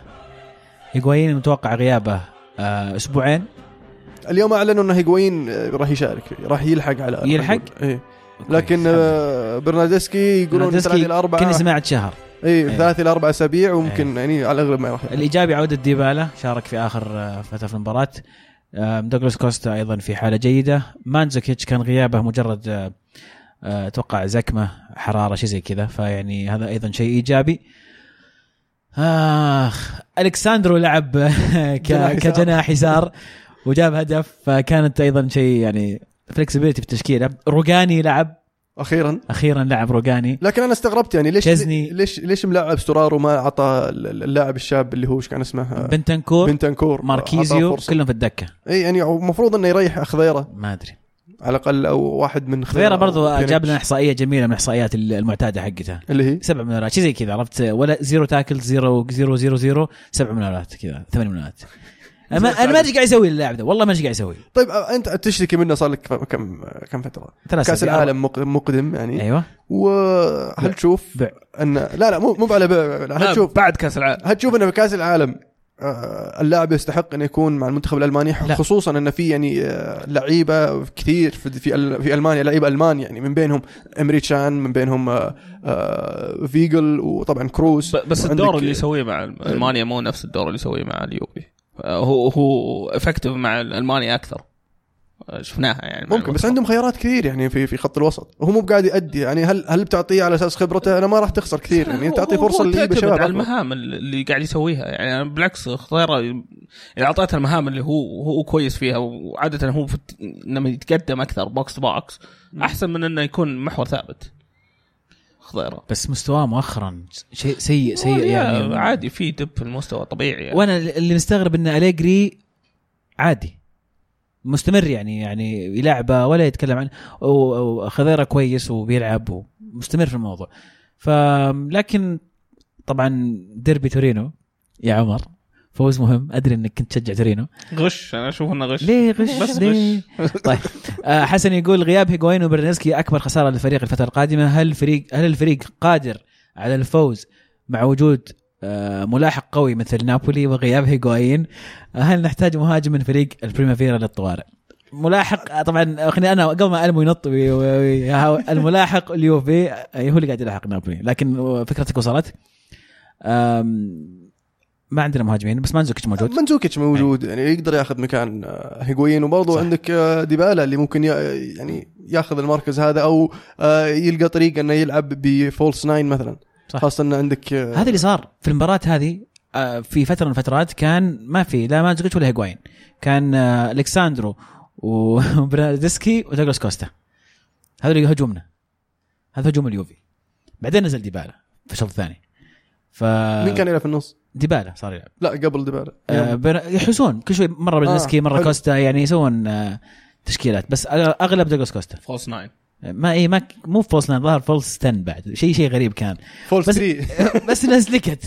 هيغوين متوقع غيابه آه أسبوعين. اليوم أعلنوا إنه هيغوين آه، راح يشارك. راح يلحق على يلحق؟ إيه. لكن آه، برناردسكي يقولون ثلاث إلى أربع كني سمعت شهر. اي إيه. ثلاث إلى أربع أسابيع وممكن يعني على الأغلب ما راح. الإيجابي عودة ديبالا شارك في آخر فترة في المباراة. دوغلاس كوستا أيضا في حالة جيدة. مانزوكيتش كان غيابه مجرد أتوقع زكمة حرارة شيء زي كذا. فيعني هذا أيضا شيء إيجابي. آخ الكساندرو لعب. كجناح يسار وجاب هدف. فكانت أيضا شيء يعني flexibility في التشكيلة. روجاني لعب. أخيرا. أخيرا لعب روجاني. لكن أنا استغربت يعني ليش تشيزني. ليش ليش ما لعب ستورارو ما اعطى اللاعب الشاب اللي هو إيش كان اسمه؟ آه، بنتنكور. بنتنكور. ماركيزيو. كلهم في الدكة. إي يعني المفروض إنه يريح خضيره ما أدري. على الأقل أو واحد من خضيره برضو جاب لنا. إحصائية جميلة من الإحصائيات المعتادة حقتها اللي هي؟ سبع مناولات شيء زي كذا عرفت؟ ولا zero tackle zero zero zero zero سبع مناولات كذا ثمان مناولات أنا ما أنا ما أدري قاعد يسوي اللاعب ده والله ما أدري قاعد يسوي. طيب أنت تشتكي منه صار لك كم كم فترة؟ ثلاث كأس. العالم مق- مقدم يعني. أيوه. وهل تشوف. ان لا لا مو مو على بيع هل تشوف بعد كأس العالم. هل تشوف أنه في كاس العالم اللاعب يستحق انه يكون مع المنتخب الألماني لا. خصوصا أن في يعني آه، لعيبة كثير في في, أل- في ألمانيا لعيبة ألمان يعني من بينهم إمري تشان من بينهم آه، آه، فيجل وطبعا كروس. بس الدور اللي يسويه مع ألمانيا مو نفس الدور اللي يسويه مع اليوفي. هو هو effective مع ألمانيا أكثر. شفناها يعني ممكن بس. عندهم خيارات كثير يعني في في خط الوسط. وهو مو بقاعد يأدي يعني هل هل بتعطيه على أساس خبرته؟ أنا ما راح تخسر كثير يعني تعطيه فرصه هو اللي تعتمد شباب على. المهام اللي قاعد يسويها. يعني أنا بالعكس خضيرة إذا اعطيته المهام اللي هو هو كويس فيها وعادة هو في لما يتقدم أكثر box box أحسن من إنه يكون محور ثابت. خضيرة. بس مستواه مؤخرا شيء سيء سيء يعني يعني. عادي في dip في المستوى طبيعي يعني. وأنا اللي مستغرب إن اليجري عادي. مستمر يعني يعني يلعبه ولا يتكلم عنه و- وخضيره كويس وبيلعب ومستمر في الموضوع. ف لكن طبعا ديربي تورينو يا عمر فوز مهم. أدري إنك كنت تشجع تورينو. غش أنا أشوف إنه غش. ليه غش؟ بس ليه؟ طيب. آه حسن يقول غياب هيغوين وبرنارديسكي أكبر خسارة للفريق الفترة القادمة. هل الفريق هل الفريق قادر على الفوز مع وجود ملاحق قوي مثل نابولي وغياب هيغوين. آه، هل نحتاج مهاجم من فريق البريمافيرا للطوارئ؟ ملاحق آه، طبعا خليني أنا قبل ما ألمو ينط الملاحق اليوفي آه، هو اللي قاعد يلاحق نابولي. لكن آه، فكرتك وصلت؟ ما عندنا مهاجمين بس مانزوكيتش موجود. منزوكيتش موجود يعني يقدر ياخذ مكان آه، هيغوين. وبرضه. عندك آه، ديبالا اللي ممكن يعني ياخذ المركز هذا أو آه، يلقى طريقة إنه يلعب ب false nine مثلا. صح. خاصة انه عندك آه، هذا اللي صار في المباراة هذه آه، في فترة من الفترات كان ما في لا مانزوكيتش ولا هيغواين كان آه، الكساندرو وبرادسكي ودوغلاس كوستا. هذول هجومنا. هذا هجوم اليوفي. بعدين نزل ديبالا في الشوط الثاني. ف مين كان يلعب في النص؟ ديبالا صار يلعب. لا قبل ديبالا. آه، بر- يحوسون كل شوي مرة برادسكي مرة حلو. كوستا يعني يسوون آه، تشكيلات. بس أغلب دوغلاس كوستا. false nine. ما اي ما مو false nine ظهر false 10 بعد. شيء شيء غريب كان. false بس 3 بس نزلكت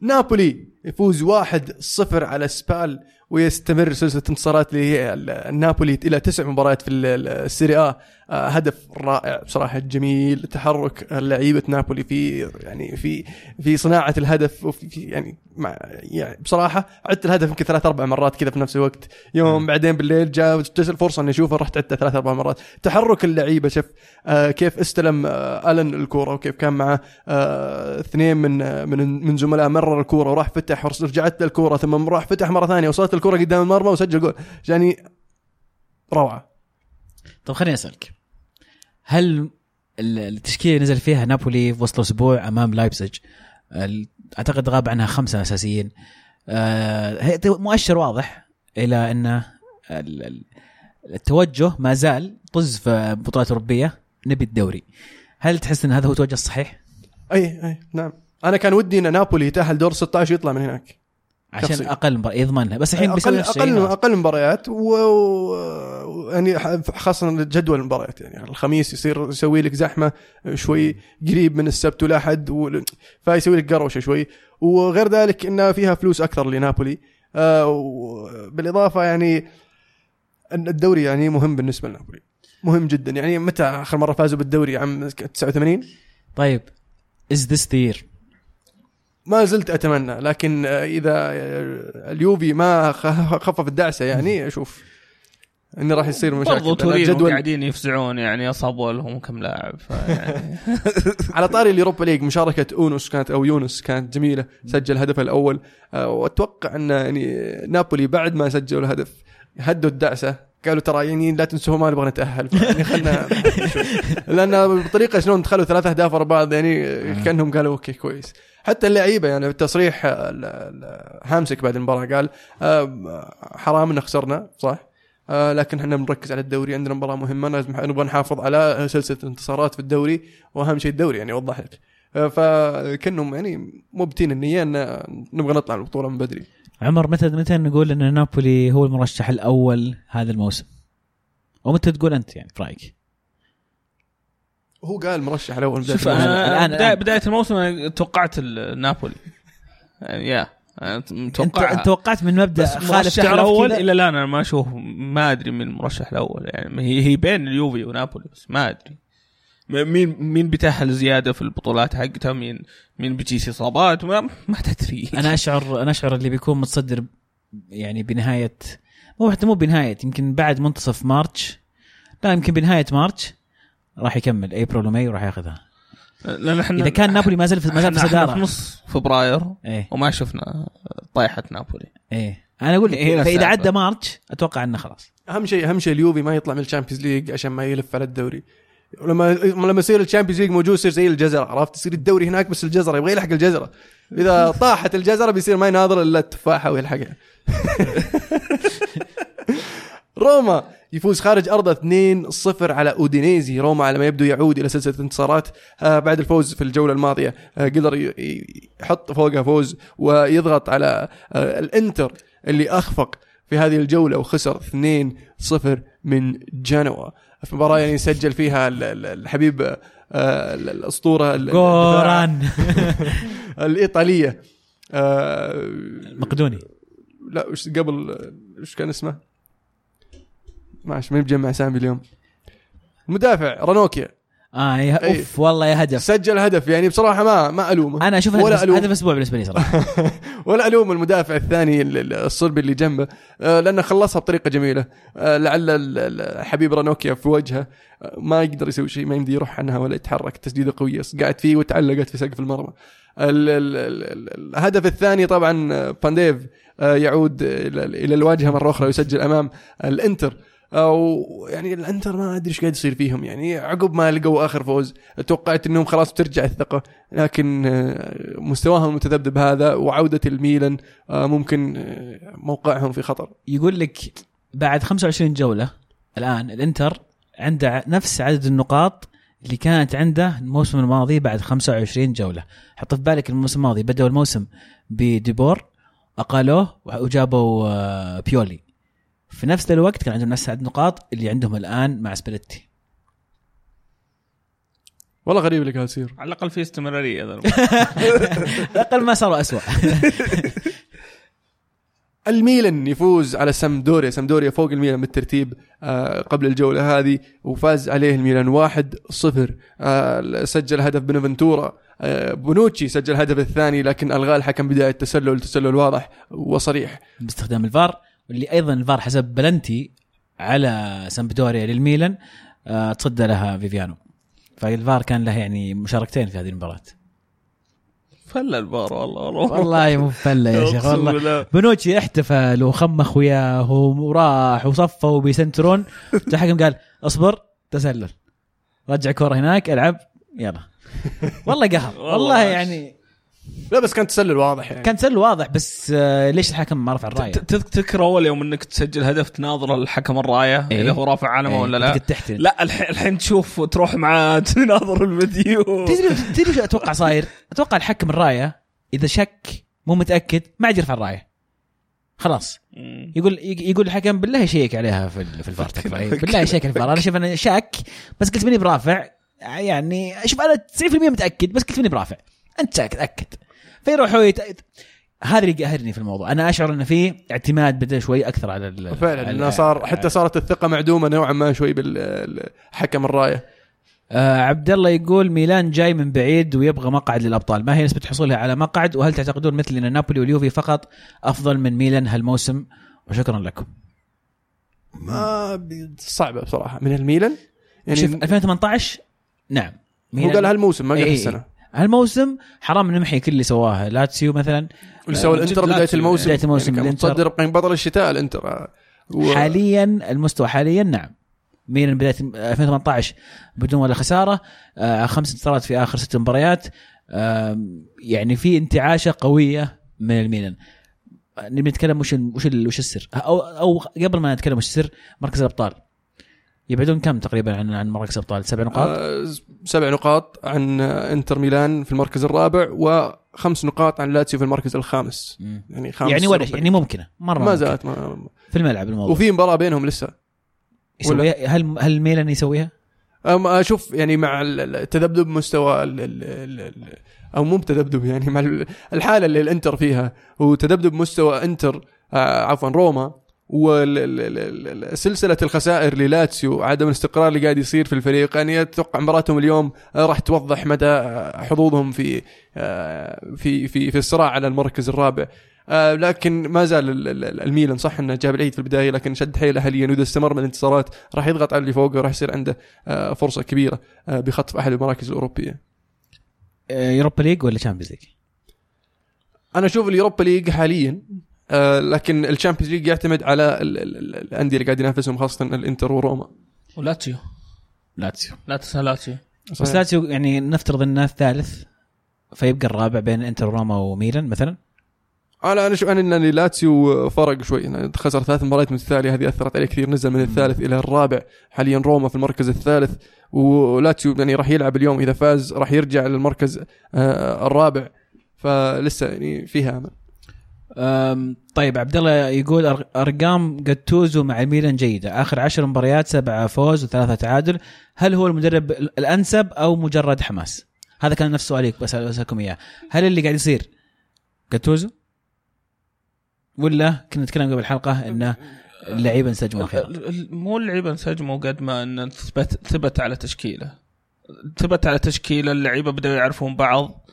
نابولي يفوز واحد صفر على سبال ويستمر سلسلة انتصارات اللي هي ال- النابولي إلى تسع مباريات في ال- ال- السيري آه، هدف رائع بصراحة جميل. تحرك لعيبة نابولي في يعني في في صناعة الهدف وفي في يعني مع يعني بصراحة عدت الهدف يمكن ثلاث أربع مرات كذا في نفس الوقت. يوم بعدين بالليل جاء جت الفرصة إني أشوفه رحت عدته ثلاث أربع مرات. تحرك اللعيبة شوف آه كيف استلم آه ألن الكورة وكيف كان معه آه اثنين من من من زملاء مرر الكورة وراح فتح ورجعت له الكورة ثم راح فتح مرة ثانية وصلت الكوره قدام المرمى وسجل جول. يعني روعة. طب خليني أسألك. هل ال- التشكيلة اللي نزل فيها نابولي في وسط الأسبوع أمام لايبزيج ال- أعتقد غاب عنها خمسة أساسيين. آه، مؤشر واضح إلى أن ال- ال- التوجه ما زال طز في بطولات أوروبية نبي الدوري. هل تحس أن هذا هو التوجه الصحيح؟ أي أي نعم. أنا كان ودي أن نابولي يتأهل دور 16 ويطلع من هناك. عشان شخصي. أقل مبار- يضمنها بس الحين أقل أقل. أقل مباريات و... و- يعني خاصة جدول المباريات يعني. الخميس يصير يسوي لك زحمة شوي قريب من السبت والاحد و... فيسوي لك قروشة شوي. وغير ذلك انها فيها فلوس أكثر لنابولي. آه وبالاضافه يعني إن الدوري يعني مهم بالنسبة لنابولي. مهم جدا. يعني متى آخر مرة فازوا بالدوري؟ عام 89 طيب is this the ما زلت أتمنى لكن إذا اليوفي ما خ- خفف الدعسة يعني أشوف انه راح يصير مشاكل. برضو تورينو قاعدين يفزعون يعني أصابوا لهم كم لاعب فيعني على طاري ال Europa League مشاركة اونس كانت أو يونس كانت جميلة سجل هدفه الأول. آه، وأتوقع أن يعني نابولي بعد ما سجلوا الهدف هدوا الدعسة. قالوا ترى يعني لا تنسوا ما نبغى نتأهل. يعني خلنا. لأن بطريقة شلون دخلوا ثلاث أهداف ورا بعض يعني كأنهم قالوا أوكي كويس. حتى اللعيبة يعني في تصريح ال- ال- هامسك بعد المباراة قال آه، حرام إن خسرنا صح آه، لكن إحنا بنركز على الدوري عندنا مباراة مهمة لازم نبغى نحافظ على سلسلة الانتصارات في الدوري وأهم شيء الدوري يعني وضح لك آه، فكأنهم يعني مبتين النية إن نبغى نطلع البطولة من بدري عمر متى متى نقول إن نابولي هو المرشح الأول هذا الموسم؟ ومتى تقول أنت يعني في رايك؟ هو قال مرشح الأول بداية شوف الموسم. أنا الآن- بدايه الآن. بداية الموسم أنا توقعت نابولي. يعني يا. متوقع أنت توقعت من مبدأ خالف الأول؟ إلى الآن أنا ما أشوف ما أدري مين المرشح الأول. يعني هي هي بين اليوفي ونابولي بس ما أدري. مين مين بيتأهل زيادة في البطولات حقتها مين مين بيجيس إصابات؟ ما, ما تدري. أنا اشعر أنا أشعر اللي بيكون متصدر يعني بنهايه مو حتى مو بنهاية يمكن بعد منتصف March. لا يمكن بنهاية March. راح يكمل. ابريل و May وراح ياخذها. لأن إحنا إذا كان نابولي ما زال في ما زال في في نص فبراير إيه. وما شفنا طايحة نابولي. إيه. أنا أقول لك هنا فإذا. عدى March أتوقع إنه خلاص. أهم شيء أهم شيء اليوفي ما يطلع من ال Champions League عشان ما يلف على الدوري. ولما لما يصير ال Champions League موجود يصير زي الجزرة عرفت؟ يصير الدوري هناك بس الجزرة يبغى يلحق الجزرة. إذا طاحت الجزرة بيصير ما يناظر إلا التفاحة ويلحقها روما. يفوز خارج ارضه 2-0 على أودينيزي. روما على ما يبدو يعود إلى سلسلة انتصارات. آه، بعد الفوز في الجولة الماضية آه، قدر يحط فوقها فوز ويضغط على آه، الإنتر اللي أخفق في هذه الجولة وخسر 2-0 من جنوا. في مباراة يعني سجل فيها ال- ال- الحبيب ال- الأسطورة ال- جوران. الإيطالية. آه، مقدوني. لا وش قبل وش كان اسمه؟ ماشي ما بجمع أسامي اليوم. المدافع رانوكيا. آه يا أي. أوف والله يا هدف. سجل هدف يعني بصراحة ما ما ألومه. أنا أشوف ولا هدف ألوم. هدف أسبوع بالنسبة لي صراحة. ولا ألوم المدافع الثاني ال- ال- الصلبي اللي جنبه. آه، لأنه خلصها بطريقة جميلة. آه، لعل حبيب رانوكيا في وجهه. آه، ما يقدر يسوي شيء ما يمدي يروح عنها ولا يتحرك. تسديدة قوية قاعد فيه وتعلقت في سقف المرمى. ال- ال- ال- ال- الهدف الثاني طبعا بانديف يعود إلى الواجهة مرة أخرى ويسجل أمام الإنتر. أو يعني الأنتر ما أدري إيش قاعد يصير فيهم. يعني عقب ما لقوا آخر فوز توقعت إنهم خلاص بترجع الثقة. لكن آه، مستواهم المتذبذب هذا وعودة الميلان آه، ممكن آه، موقعهم في خطر. يقول لك بعد 25 جولة الآن الإنتر عنده نفس عدد النقاط اللي كانت عنده الموسم الماضي بعد 25 جولة. حط في بالك الموسم الماضي بدأوا الموسم بديبور أقالوه وجابوا بيولي. في نفس الوقت كان عندهم نفس عدد النقاط اللي عندهم الآن مع سباليتي والله غريب اللي قاعد يصير. على الأقل في استمرارية ذا أقل ما صاروا اسوء الميلان يفوز على سامدوريا. سامدوريا فوق الميلان بالترتيب آه، قبل الجولة هذه وفاز عليه الميلان واحد صفر. آه، سجل هدف بونافنتورا. آه، بونوتشي سجل الهدف الثاني لكن الغاه الحكم بداعي تسلل تسلل واضح وصريح. باستخدام الفار. واللي أيضا الفار حسب بلنتي على سامبدوريا للميلان آه، تصدى لها فيفيانو. فالفار كان له يعني مشاركتين في هذه المباراة. فل البار والله والله. والله مو فلة يا شيخ والله. بونوتشي احتفل وخمخ وياه وراح وصفوا بيسنترون الحكم قال اصبر تسلل. رجع كوره هناك العب يلا. والله قهر. والله. يعني لا بس كان تسلل واضح يعني. كان تسلل واضح بس آه، ليش الحكم ما رفع الراية؟ تذكر أول يوم إنك تسجل هدف تناظر الحكم الراية إيه. اذا هو رافع علمه إيه، ولا لا؟ كنت. لا الحين الحين تشوف تروح معاه تناظر الفيديو. تدري تدري شو أتوقع صاير؟ أتوقع الحكم الراية إذا شك مو متأكد ما عاد يرفع الراية. خلاص. مم. يقول يقول الحكم بالله يشيك عليها في ال- في الفار تكفى. بالله. يشيك على الفار. أنا شوف أنا شاك بس قلت ماني برافع. يعني شوف أنا 90% متأكد بس قلت ماني برافع. أنت شاك تأكد. فيروحوا يت... هذا اللي قاهرني في الموضوع أنا أشعر إن في اعتماد بدا شوي أكثر على ال... فعلا على- انه صار حتى صارت الثقة معدومة نوعا ما شوي بالحكم الراية آه عبد الله يقول ميلان جاي من بعيد ويبغى مقعد للأبطال، ما هي نسبة حصولها على مقعد؟ وهل تعتقدون مثل إن نابولي واليوفي فقط أفضل من ميلان هالموسم؟ وشكرا لكم. ما صعبة بصراحة من الميلان يعني شوف يعني 2018 نعم هو قال هالموسم ما قال إيه. هالموسم حرام نمحي كل اللي سواه. لاتسيو مثلا واللي سوى آه، الإنتر لاتسيو. الموسم. بداية الموسم يعني. متصدر كان بطل الشتاء الإنتر. آه، و- حاليا المستوى حاليا نعم. ميلان بداية 2018 بدون ولا خسارة. آه خمس انتصارات في آخر ست مباريات. آه يعني في انتعاشة قوية من الميلان. نبي نتكلم وش وش وش السر. أو أو قبل ما نتكلم وش السر مركز الأبطال. يبعدون كم تقريبا عن عن مركز الابطال سبع نقاط آه، سبع نقاط عن آه، إنتر ميلان في المركز الرابع وخمس نقاط عن لاتسيو في المركز الخامس مم. يعني خامس يعني ولا. يعني ممكنة مرة ما ممكن. زالت ما في الملعب الموضوع وفي مباراة بينهم لسه يسويها هل هل ميلان يسويها؟ أشوف يعني مع ال- ال- التذبذب مستوى ال ال ال ال أو مو بتذبذب يعني مع ال- الحالة اللي الإنتر فيها وتذبذب مستوى إنتر آه عفوا روما وسلسله الخسائر للاتسيو عدم الاستقرار اللي قاعد يصير في الفريق يعني أتوقع مباراتهم اليوم آه، راح توضح مدى آه، حظوظهم في آه، في في في الصراع على المركز الرابع لكن ما زال ال- ال- الميلان صح إنه جاب العيد في البداية لكن شد حيله حاليا وإذا استمر من الانتصارات راح يضغط على اللي فوقه وراح يصير عنده فرصة كبيرة بخطف أحد المراكز الأوروبية. Europa League ولا Champions League؟ أنا أشوف ال Europa League حاليا لكن ال Champions League يعتمد على ال- ال- ال- الأندية اللي قاعد ينافسهم خاصة الإنتر وروما. ولاتسيو. لاتسيو. لا تنسى لاتسيو. بس لاتسيو يعني نفترض إنه الثالث فيبقى الرابع بين إنتر وروما وميلان مثلا؟ أنا أنا أشوف أنا أن لاتسيو فرق شوي. يعني خسر ثلاث مباريات متتاليه هذه أثرت عليه كثير نزل من الثالث إلى الرابع. حاليا روما في المركز الثالث ولاتسيو يعني راح يلعب اليوم إذا فاز راح يرجع للمركز آه، الرابع. فلسه يعني فيها أمل. طيب عبد الله يقول أرقام جاتوزو مع الميلان جيدة. آخر عشر مباريات سبعة فوز وثلاثة تعادل. هل هو المدرب ال- الأنسب أو مجرد حماس؟ هذا كان نفس سؤالي بس أسألكم إياه. هل اللي قاعد يصير جاتوزو؟ ولا كنا نتكلم قبل الحلقة إنه اللعيبة انسجموا ال- مو اللعيبة انسجموا قد ما إن ثبت ثبت على تشكيله. ثبت على تشكيله اللعيبة بدأوا يعرفون بعض.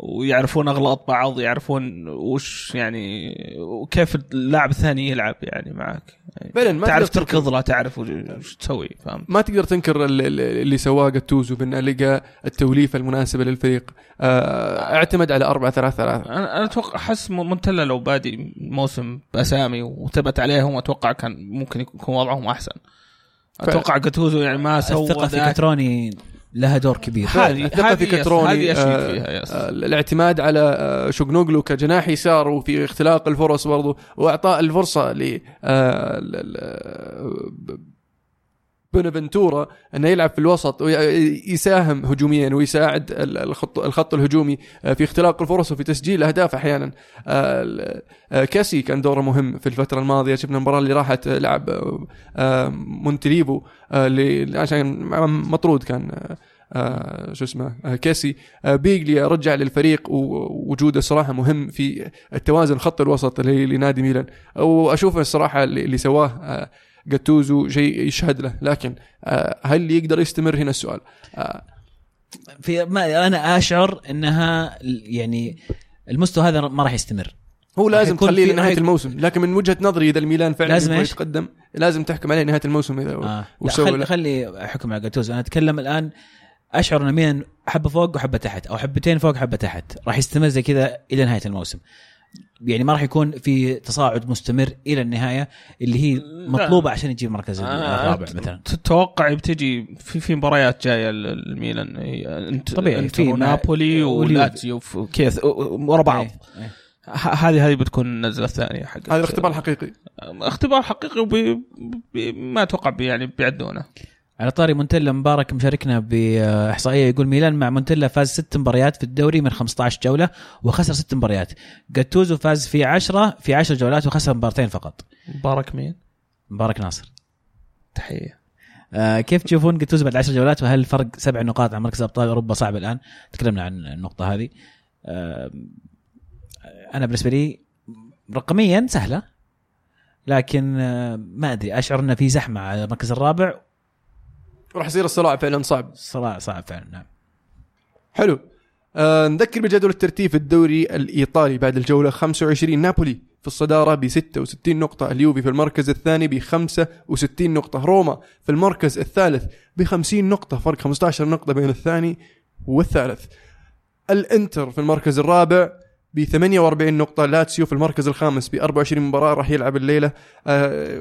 ويعرفون أغلاط بعض يعرفون وش يعني وكيف اللاعب الثاني يلعب يعني معك. يعني فعلا ما تعرف تركض لا تعرف وش تسوي فاهم ما تقدر تنكر ال- ال- اللي سواه جاتوزو بانه لقى التوليفة المناسبة للفريق. آه، اعتمد على 4 3 3 أنا أنا أتوقع أحس مونتلا لو بادي موسم بأسامي وثبت عليهم أتوقع كان ممكن يكون وضعهم أحسن. أتوقع جاتوزو يعني ما سوى الثقة في. كتروني لها دور كبير. هذه الثقه في كتروني هذه اشيد آه، فيها yes. آه، الاعتماد على آه، تشالهانوغلو كجناح يسار وفي اختلاق الفرص برضو وإعطاء الفرصة ل بونافنتورا أنه يلعب في الوسط ويساهم هجوميا ويساعد ال- الخط الخط الهجومي آه، في اختلاق الفرص وفي تسجيل أهداف أحيانا. آه، آه، كاسي كان دوره مهم في الفترة الماضية. شفنا المباراة اللي راحت لعب مونتليفو اللي عشان مطرود كان آه، شو اسمه كيسي آه بيجليا رجع للفريق ووجوده صراحة مهم في التوازن خط الوسط لنادي ميلان. واشوف الصراحة اللي سواه جاتوزو شيء يشهد له. لكن آه هل يقدر يستمر؟ هنا السؤال. آه في ما أنا آشعر إنها يعني المستوى هذا ما راح يستمر. هو لازم تخليه لنهاية الموسم. لكن من وجهة نظري إذا الميلان فعلا لازم؟ يتقدم لازم تحكم عليه نهاية الموسم إذا آه. سوى خلي؟ خلي حكم على جاتوزو. أنا أتكلم الآن أشعر إن مين حبة فوق وحبة تحت أو حبتين فوق حبه تحت. راح يستمر زي كذا إلى نهاية الموسم. يعني ما راح يكون في تصاعد مستمر إلى النهاية اللي هي مطلوبة عشان يجيب المركز آه، الرابع مثلا. تتوقع بتجي في في مباريات جاية الميلان. انت طبيعي، انتر واليوفي. ولاتسيو كذا ورا بعض. إيه، إيه. ه- هذه هذه بتكون النزلة الثانية حق هذا الاختبار الحقيقي اختبار حقيقي وبي بي ما أتوقع يعني بيعدونه على طاري مونتيلا مبارك مشاركنا بإحصائية يقول ميلان مع مونتيلا فاز ست مباريات في الدوري من 15 جولة وخسر ست مباريات جاتوزو فاز في 10 في 10 جولات وخسر مبارتين فقط مبارك مين؟ مبارك ناصر تحية آه كيف تشوفون جاتوزو بعد 10 جولات وهل الفرق سبع نقاط عن مركز ابطال أوروبا صعب الآن؟ تكلمنا عن النقطة هذه. آه أنا بالنسبة لي رقميا سهلة لكن آه ما أدري أشعر إنه في زحمة على المركز الرابع راح يصير الصراع فعلا صعب. صراع صعب فعلا نعم. حلو. آه نذكر بجدول الترتيب في الدوري الإيطالي بعد الجولة 25 نابولي في الصدارة ب 66 نقطة اليوفي في المركز الثاني ب 65 نقطة روما في المركز الثالث ب 50 نقطة فرق 15 نقطة بين الثاني والثالث. الإنتر في المركز الرابع ب 48 نقطة لاتسيو في المركز الخامس ب 24 مباراة راح يلعب الليلة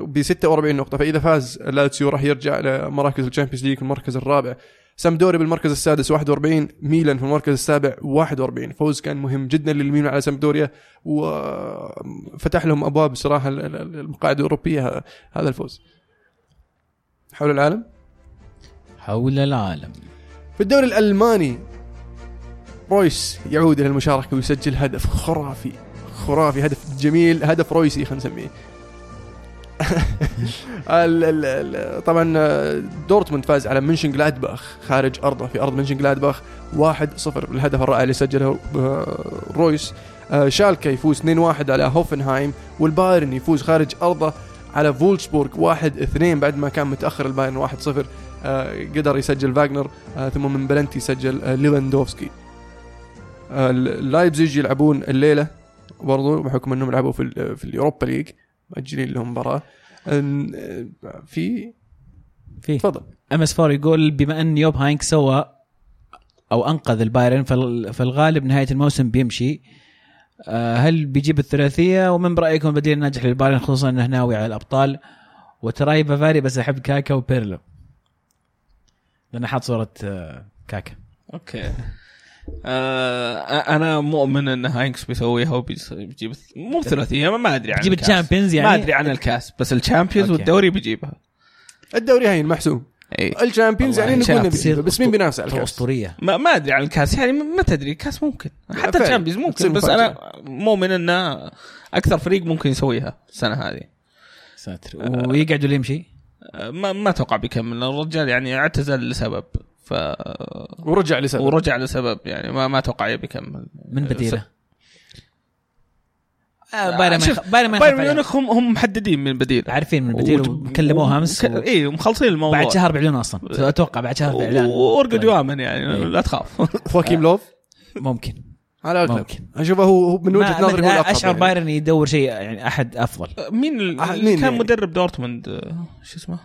ب 46 نقطة. فإذا فاز لاتسيو راح يرجع لمراكز الشامبيونز ليج في المركز الرابع. سامدوري بالمركز السادس 41 ميلان في المركز السابع 41 فوز كان مهم جدا للميلان على سامدوريا وفتح لهم أبواب صراحة المقاعد الأوروبية. هذا الفوز. حول العالم؟ حول العالم. في الدوري الألماني رويس يعود إلى المشاركة ويسجل هدف خرافي خرافي هدف جميل هدف رويسي خلينا نسميه. طبعا دورتموند فاز على منشن جلادباخ خارج أرضه في أرض منشن جلادباخ 1-0 بالهدف الرائع اللي سجله آه، رويس. آه، شالكا يفوز 2-1 على هوفنهايم والبايرن يفوز خارج أرضه على فولسبورغ 1-2 بعد ما كان متأخر البايرن 1-0 آه، قدر يسجل فاغنر ثم من بلنتي سجل ليفاندوفسكي. آه، اللايبزيج يلعبون الليلة برضو بحكم إنهم لعبوا في ال- في اليوروبا ليج مأجلين لهم مباراة. آه، في في تفضل. أم إس 4 يقول بما أن يوب هاينكس سوى أو أنقذ البايرن فال- فالغالب نهاية الموسم بيمشي. آه، هل بيجيب الثلاثية؟ ومن برأيكم البديل الناجح للبايرن خصوصا إنه ناوي على الأبطال؟ وتراي بافاري بس أحب كاكا وبيرلو. لأن حاط صورة كاكا. أوكي. آه أنا مؤمن إن هاينكس بيسويها وبيجيب مو ثلاثيه ما أدري عن بيجيب الكاس. الشامبيونز يعني؟ ما أدري عن الكاس بس الشامبيونز. والدوري بيجيبها. الدوري هين محسوم. إي. الشامبيونز يعني نقول تصير بس مين بينافس على الكاس؟ أسطورية. ما, ما أدري عن الكاس يعني ما تدري الكاس ممكن. حتى. الشامبيونز ممكن بس مفاجأة. أنا مؤمن انه أكثر فريق ممكن يسويها السنة هذه. ساتر. ويقعد ولا يمشي؟ آه، ما ما أتوقع بيكمل. الرجال يعني اعتزل لسبب. ف ورجع لسبب. ورجع لسبب يعني ما ما أتوقع يبي يكمل. من بديله؟ آه، بايرن بايرن. ميونخ هم هم محددين من بديل عارفين من بديل وكلموه أمس و- اي ومخلصين الموضوع. بعد شهر بيعلنون أصلا. أتوقع بعد شهر باعلان وارقد يامن يعني إيه. لا تخاف. خواكيم لوف؟ ممكن. على الاغلب ممكن. أشوفه هو من ما- وجهه نظري هو أشعر يعني. بايرن يدور شيء يعني أحد أفضل. مين ال- آه، اللي مين كان يعني؟ مدرب دورتموند آه، شو اسمه؟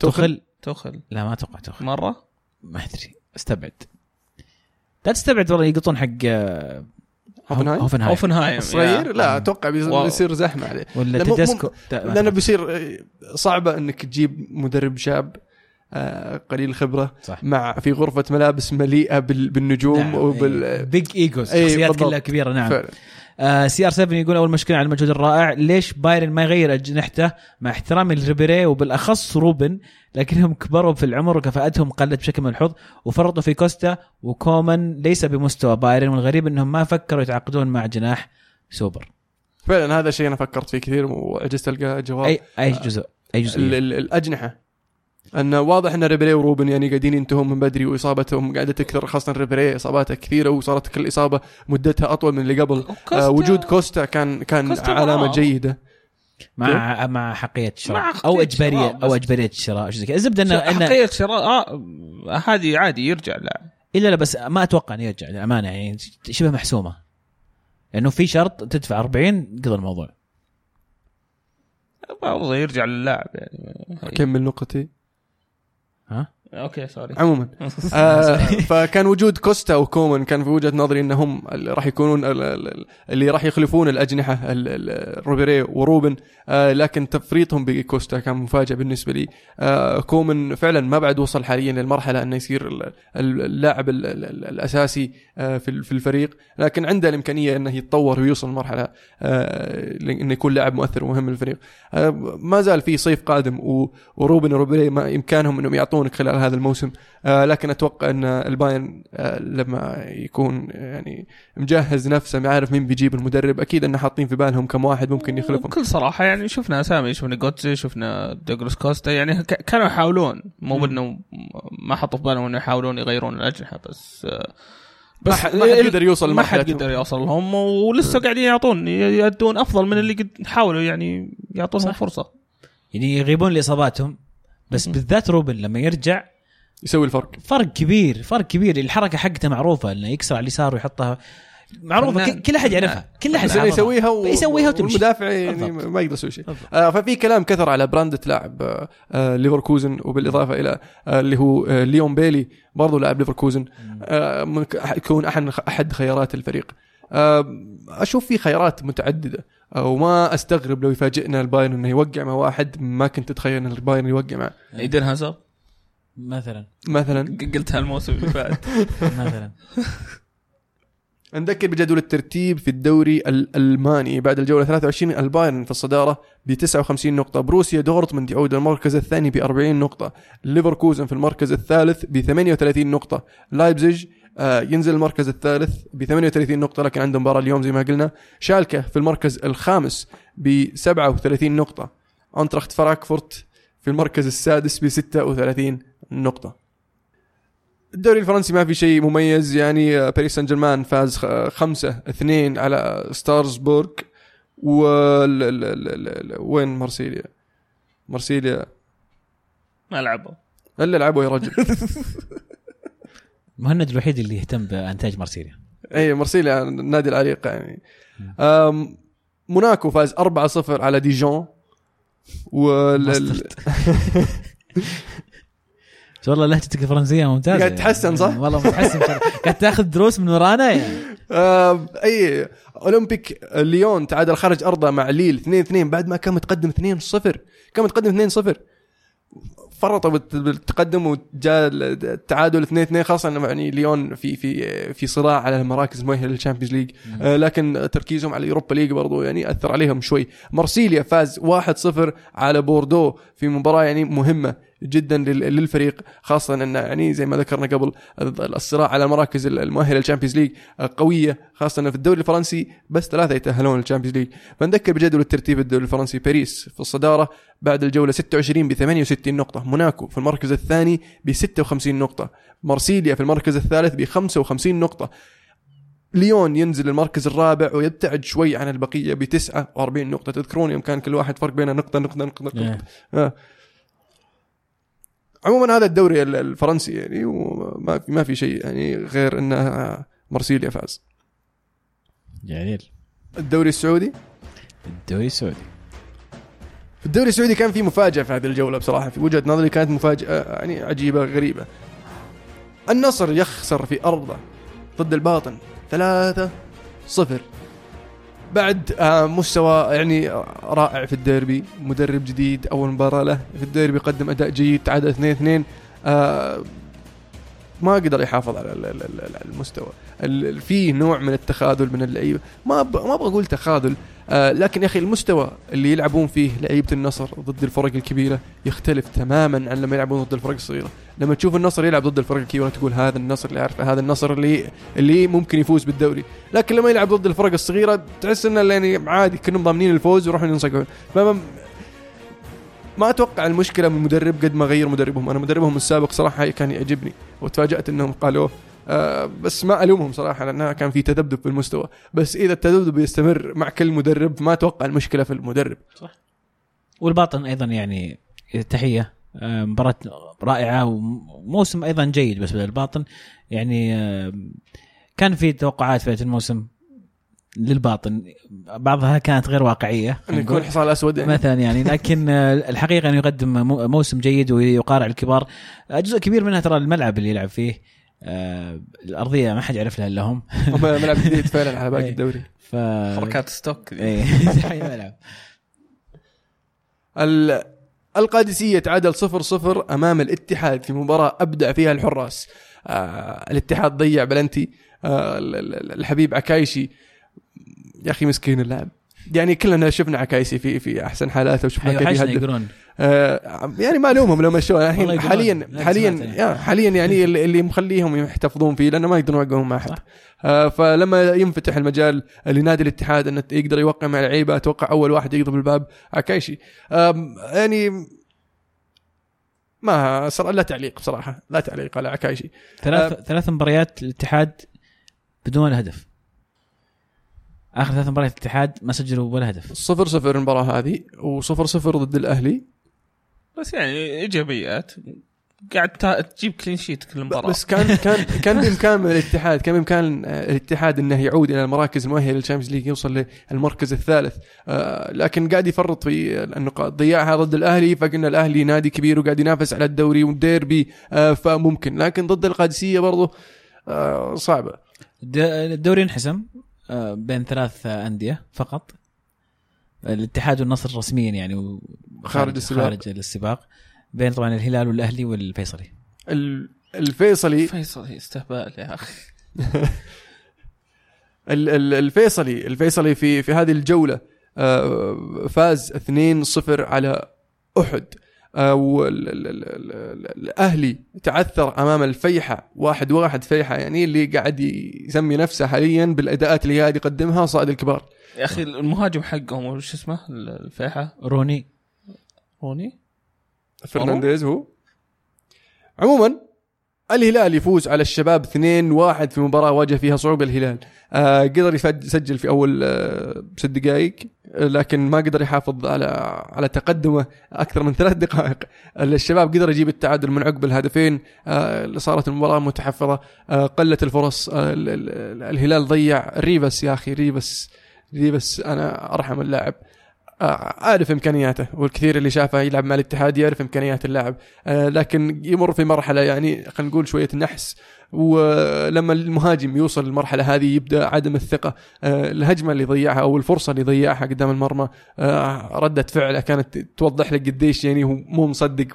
توخل توخل. لا ما أتوقع توخل مرة؟ ما أدري استبعد لا تستبعد والله يقطون حق آه، هوفنهايم؟ هوفنهايم اوفنهايم صغير. لا أتوقع بيصير- زحمة عليه ولا تدسكو لأنه بيصير آه، صعبة إنك تجيب مدرب شاب آه، قليل الخبره صح مع في غرفة ملابس مليئة بال- بالنجوم نعم. وبال big egos إيه، شخصيات بالضبط. كلها كبيرة نعم فعلا. آه CR 7 يقول أول مشكلة على المجهود الرائع ليش بايرن ما يغير أجنحته؟ مع احترامي لريبيري وبالأخص روبن لكنهم كبروا في العمر وكفاءتهم قلت بشكل ملحوظ وفرطوا في كوستا وكومان ليس بمستوى بايرن والغريب إنهم ما فكروا يتعاقدون مع جناح سوبر. فعلا هذا الشيء أنا فكرت فيه كثير وعجزت القى جواب اي أي جزء أي ال- الأجنحة. انه واضح أن ريبيري وروبن يعني قاعدين ينتهون من بدري وإصابتهم قاعدة تكثر خاصة ريبيري إصاباته كثيرة وصارت كل إصابة مدتها أطول من اللي قبل. كوستا- آه وجود كوستا كان كان كوستا علامة. جيدة. مع مع أحقية الشراء مع أو اجباريه شراء أو. إجبارية الشراء شيء زي كذا. الزبدة انه حقيقة شراء آه هذه عادي يرجع لاعب إلا لا بس ما أتوقع إنه يرجع للأمانة يعني. شبه محسومة. لأنه في شرط تدفع 40 قضى الموضوع. برضه يرجع للاعب يعني. كمل نقطتي. ها okay sorry. عموما. آه فكان وجود كوستا وكومان كان في وجهة نظري إنهم اللي راح يكونون ال- ال- اللي راح يخلفون الأجنحة ال- ال- ريبيري وروبن. آه لكن تفريطهم بكوستا كان مفاجئ بالنسبة لي. آه كومان فعلا ما بعد وصل حاليا للمرحلة إنه يصير ال- ال- اللاعب ال- ال- ال- الأساسي آه في ال- في الفريق. لكن عنده الإمكانية إنه يتطور ويوصل مرحله آه إنه يكون لاعب مؤثر ومهم للفريق. آه ما زال في صيف قادم وروبن وريبيري ما إمكانهم إنهم يعطونك خلال هذا الموسم آه لكن أتوقع إن البايرن آه لما يكون يعني مجهز نفسه عارف مين بيجيب المدرب أكيد إنه حاطين في بالهم كم واحد ممكن يخلفهم بكل صراحة يعني شفنا أسامي شفنا جوتزي شفنا دوغلاس كوستا يعني ك- كانوا يحاولون مو مم. بانه ما حطوا في بالهم إنه يحاولون يغيرون الأجنحة بس آه، ما حد- ما حد يقدر يوصل ما حد. يقدر يوصل لهم ولسه قاعدين يعطون يدون أفضل من اللي قد حاولوا يعني يعطونهم صح. فرصة يعني يغيبون لإصاباتهم بس. بالذات روبن لما يرجع يسوي الفرق. فرق كبير فرق كبير. الحركة حقته معروفة إنه يكسر على اليسار ويحطها. معروفة كل أحد يعرفها. كل أحد يعرفها. يسويها و... يسويها وتمشي. والمدافع يعني بالضبط. ما يقدر يسوي شيء. آه ففي كلام كثر على براندت لاعب آه ليفركوزن وبالإضافة إلى آه اللي هو آه ليون بيلي برضو لاعب ليفركوزن. آه يكون أحد أحد خيارات الفريق. آه أشوف في خيارات متعددة آه وما أستغرب لو يفاجئنا البايرن إنه يوقع مع واحد ما كنت تتخيل إن البايرن يوقع معه إيدن هازارد؟ مثلا. مثلا. قلتها الموسم اللي فات. مثلا. نذكر بجدول الترتيب في الدوري الألماني. بعد الجولة 23 البايرن في الصدارة ب 59 نقطة بروسيا دورتموند يعود للمركز الثاني ب 40 نقطة ليفركوزن في المركز الثالث ب 38 نقطة لايبزيج آه، ينزل المركز الثالث ب 38 نقطة لكن عنده مباراة اليوم زي ما قلنا. شالكة في المركز الخامس ب 37 نقطة. اينتراخت فرانكفورت في المركز السادس ب 36 نقطة. الدوري الفرنسي ما في شيء مميز يعني باريس سان جيرمان فاز خ- خمسة اثنين على ستراسبورغ و ال- ال- ال- ال- وين مرسيليا مرسيليا ما لعبوا. إلا لعبوا يا رجل. مهند الوحيد اللي يهتم بإنتاج مارسيليا. اي مرسيليا النادي العريق يعني. موناكو فاز 4-0 على ديجون. وال. والله لهجتك الفرنسيه ممتازة قاعد تتحسن، صح؟ يعني والله متحسن قاعد تاخذ دروس من ورانا يعني. إي أولمبيك ليون تعادل خارج أرضه مع ليل 2-2 بعد ما كان متقدم 2-0 كان متقدم 2-0 فرطوا بالت- بالتقدم وجاء التعادل 2-2 خاصة إنه يعني ليون في في في صراع على المراكز المؤهله لل Champions League. آه، لكن تركيزهم على ال Europa League برضو يعني أثر عليهم شوي. مرسيليا فاز 1-0 على بوردو في مباراة يعني مهمة. جدا لل- للفريق خاصة انه يعني زي ما ذكرنا قبل الصراع على المراكز المؤهلة لل Champions League قوية خاصة في الدوري الفرنسي بس ثلاثة يتأهلون لل Champions League فنذكر بجدول الترتيب الدوري الفرنسي باريس في الصدارة بعد الجولة 26 ب 68 نقطة موناكو في المركز الثاني ب 56 نقطة مرسيليا في المركز الثالث ب 55 نقطة. ليون ينزل المركز الرابع ويبتعد شوي عن البقية ب 49 نقطة. تذكرون يوم كان كل واحد فرق بينه نقطة نقطة نقطة, نقطة. عموما هذا الدوري ال- الفرنسي يعني وما في ما في شيء يعني غير إنه مرسيليا فاز. جميل. الدوري السعودي؟ الدوري السعودي. في الدوري السعودي كان في مفاجأة في هذه الجولة بصراحة في وجهة نظري كانت مفاجأة يعني عجيبة غريبة. النصر يخسر في أرضه ضد الباطن ثلاثة صفر. بعد آه، مستوى يعني رائع في الديربي مدرب جديد أول مباراة له في الديربي قدم أداء جيد تعادل 2 2 آه ما قدر يحافظ على ال- ال- ال- المستوى. ال- ال- في نوع من التخاذل من اللعيبة. ما ما أبغى أقول تخاذل آه لكن يا أخي المستوى اللي يلعبون فيه لعيبة النصر ضد الفرق الكبيرة يختلف تماما عن لما يلعبون ضد الفرق الصغيرة. لما تشوف النصر يلعب ضد الفرق الكبيرة تقول هذا النصر اللي أعرفه هذا النصر اللي اللي ممكن يفوز بالدوري. لكن لما يلعب ضد الفرق الصغيرة تحس إنه يعني عادي كأنهم ضامنين الفوز ويروحون ينصقعون فما ما أتوقع المشكلة من المدرب قد ما غير مدربهم. أنا مدربهم السابق صراحة كان يعجبني وتفاجأت إنهم قالوه آه بس ما ألومهم صراحة لأنها كان في تذبذب في المستوى. بس إذا التذبذب يستمر مع كل مدرب ما أتوقع المشكلة في المدرب. والباطن أيضا يعني تحية آه، مباراة رائعة وموسم أيضا جيد بس الباطن يعني آه، كان في توقعات في الموسم للباطن. بعضها كانت غير واقعية. انه يكون حصان أسود يعني. مثلا يعني لكن الحقيقة أنه يقدم موسم جيد ويقارع الكبار. جزء كبير منها ترى الملعب اللي يلعب فيه. آه الأرضية ما حد يعرف لها إلا هم. ملعب جديد فعلا على باقي إيه. الدوري. ف... حركات ستوك. إيه. ملعب القادسية تعادل 0 0 أمام الاتحاد في مباراة أبدع فيها الحراس. آه الاتحاد ضيع بلنتي. آه الحبيب عكايشي. يا أخي مسكين اللاعب. يعني كلنا شفنا عكايسي في في أحسن حالاته وشفنا كيف يهدف. يعني ما الومهم لو مشوه الحين حاليا حاليا حاليا يعني اللي مخليهم يحتفظون فيه لأنه ما يقدرون يوقعون مع أحد. آه فلما ينفتح المجال لنادي الاتحاد إنه يقدر يوقع مع لعيبة أتوقع أول واحد يقضب الباب عكايشي. آه يعني ما صار لا تعليق بصراحة لا تعليق على عكايشي. ثلاث آه ثلاث مباريات الاتحاد بدون هدف. آخر ثلاث مباريات الاتحاد ما سجلوا ولا هدف. صفر صفر المباراة هذه وصفر صفر ضد الأهلي. بس يعني إيجابيات. قاعد تجيب clean sheet كل مباراة. بس كان كان كان بإمكان الاتحاد كان بإمكان الاتحاد إنه يعود إلى المراكز المؤهلة لل Champions League يوصل للمركز الثالث. آه لكن قاعد يفرط في النقاط. ضيعها ضد الأهلي فقلنا الأهلي نادي كبير وقاعد ينافس على الدوري والديربي آه فممكن. لكن ضد القادسية برضه آه صعبة. الدوري انحسم بين ثلاث أندية فقط. الاتحاد والنصر رسميا يعني خارج السباق. خارج السباق. بين طبعا الهلال والأهلي والفيصلي. الفيصلي. الفيصلي استهبال يا أخي. الفيصلي الفيصلي في في هذه الجولة آه، فاز 2-0 على أحد. والاهلي تعثر أمام الفيحة واحد واحد فيحة يعني اللي قاعد يسمي نفسه حاليا بالأداءات اللي قاعد يقدمها صائد الكبار. يا أخي المهاجم حقهم وش اسمه؟ الفيحة. روني. روني؟ فرنانديز هو. عموما الهلال يفوز على الشباب 2-1 في مباراة واجه فيها صعوبة الهلال. آه قدر يسجل في أول آه ست دقائق لكن ما قدر يحافظ على على تقدمه أكثر من ثلاث دقائق. الشباب قدر يجيب التعادل من عقب الهدفين آه اللي صارت المباراة متحفظة آه قلت الفرص آه الهلال ضيع ريبس يا أخي ريبس ريبس أنا أرحم اللاعب. عارف إمكانياته والكثير اللي شافه يلعب مع الاتحاد يعرف إمكانيات اللاعب. آه، لكن يمر في مرحلة يعني خلينا نقول شوية نحس ولما المهاجم يوصل للمرحلة هذه يبدأ عدم الثقة. آه، الهجمة اللي ضيعها أو الفرصة اللي ضيعها قدام المرمى آه، ردة فعله كانت توضح لك قديش يعني هو مو مصدق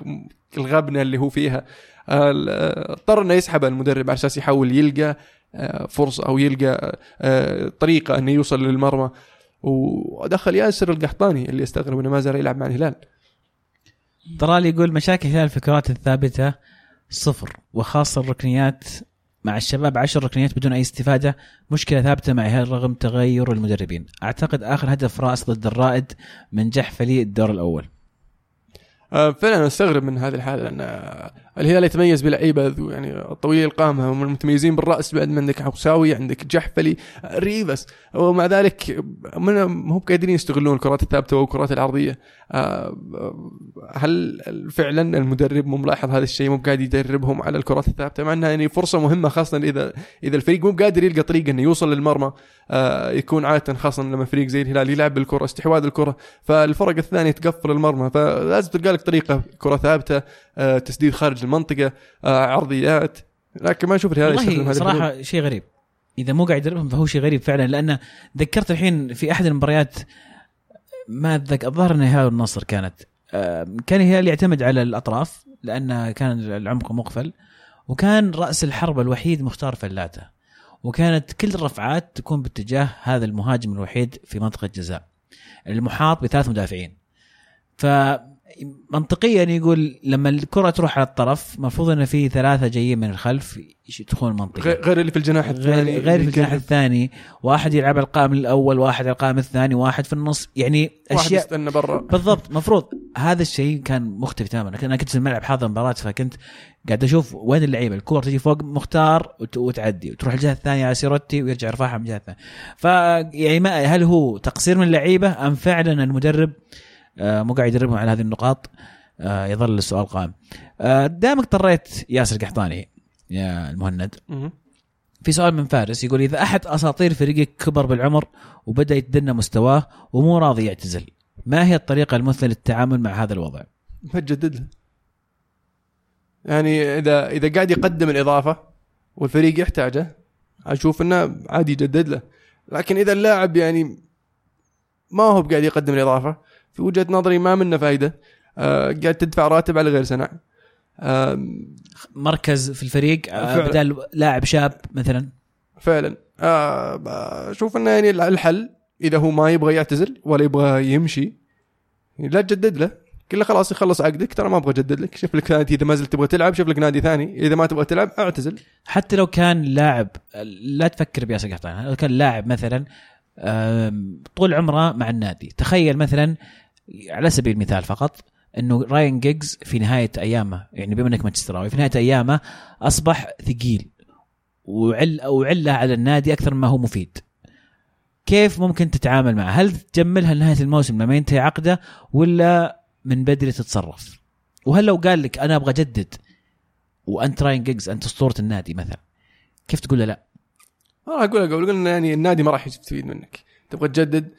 الغبنة اللي هو فيها. اضطر إنه يسحب المدرب على أساس يحاول يلقى فرصة أو يلقى طريقة إنه يوصل للمرمى. ودخل ياسر القحطاني اللي استغرب إنه ما زال يلعب مع الهلال. طلال يقول مشاكل الهلال الفكرات الثابتة صفر وخاصة الركنيات. مع الشباب عشر ركنيات بدون أي استفادة مشكلة ثابتة مع الهلال رغم تغير المدربين. أعتقد آخر هدف راس ضد الرائد من جحفلي الدور الأول. آه، فعلا أستغرب من هذه الحالة لأن الهلال يتميز بلعيبه يعني طويل القامة هم المتميزين بالرأس بعد ما عندك حوساوي عندك جحفلي ريفس. ومع ذلك مو قادرين يستغلون الكرات الثابتة والكرات العرضية. آه، هل فعلا المدرب مو ملاحظ هذا الشيء مو قاعد يدربهم على الكرات الثابتة؟ مع إنها يعني فرصة مهمة خاصة إذا إذا الفريق مو قادر يلقى طريقه إنه يوصل للمرمى. يكون عادة خاصة لما فريق زي الهلال يلعب بالكرة استحواذ الكرة. فالفرق الثانية تقفل المرمى. فلازم تلقى لك طريقة كرة ثابتة آه، تسديد خارج المنطقة آه، عرضيات. لكن ما أشوف الهلال يستخدم صراحة شيء غريب. إذا مو قاعد يدربهم فهو شيء غريب فعلا. لأنه ذكرت الحين في أحد المباريات ما اتذكر الظاهر انها الهلال والنصر كانت كان الهلال يعتمد على الأطراف لأن كان العمق مقفل وكان رأس الحربة الوحيد مختار فلاته. وكانت كل الرفعات تكون باتجاه هذا المهاجم الوحيد في منطقة الجزاء المحاط بثلاث مدافعين. ف منطقيا يقول لما الكرة تروح على الطرف المفروض انه في ثلاثة جايين من الخلف يدخلون المنطقة غير اللي في الجناح الثاني. غير, غير في الجناح الثاني. واحد يلعب القائم الأول واحد القائم الثاني واحد في النص. يعني اشياء واحد يستنى برا. بالضبط. مفروض هذا الشيء كان مختلف تماما. أنا كنت في الملعب حاضر مباراه فكنت قاعد أشوف وين اللعيبة. الكوره تجي فوق مختار وت- وتعدي وتروح الجهة الثانية على سيروتي ويرجع يرفعها من الجهة الثانية. ف يعني ما هل هو تقصير من اللعيبة أم فعلا المدرب مو قاعد يدربهم على هذه النقاط. آه، يظل السؤال قائم. آه، دامك اضطريت ياسر قحطاني يا المهند. في سؤال من فارس يقول إذا أحد أساطير فريقك كبر بالعمر وبدأ يتدنى مستواه ومو راضي يعتزل ما هي الطريقة المثلى للتعامل مع هذا الوضع؟ ما تجدد له يعني إذا إذا قاعد يقدم الإضافة والفريق يحتاجه أشوف إنه عادي يجدد له. لكن إذا اللاعب يعني ما هو قاعد يقدم الإضافة في وجهة نظري ما منه فايدة. آه قاعد تدفع راتب على غير سنع مركز في الفريق آه،. بدال لاعب شاب مثلا. فعلا. آه أشوف إنه يعني الحل إذا هو ما يبغى يعتزل ولا يبغى يمشي لا تجدد له. كله خلاص يخلص عقدك ترى ما أبغى أجدد لك. شوف لك نادي إذا ما زلت تبغى تلعب شوف لك نادي ثاني. إذا ما تبغى تلعب اعتزل. حتى لو كان لاعب لا تفكر بياسر قحطاني لو كان لاعب مثلا طول عمره مع النادي تخيل مثلا على سبيل المثال فقط إنه راين جيجز في نهاية أيامه يعني بما إنك مانشستراوي في نهاية أيامه أصبح ثقيل وعل وعله على النادي أكثر ما هو مفيد كيف ممكن تتعامل معه؟ هل تجملها لنهاية الموسم لما ينتهي عقده ولا من بدري تتصرف؟ وهل لو قال لك أنا أبغى أجدد وأنت راين جيجز أنت أسطورة النادي مثلا كيف تقول له لا؟ ما راح أقول أقول انه يعني النادي ما راح يستفيد منك. تبغى تجدد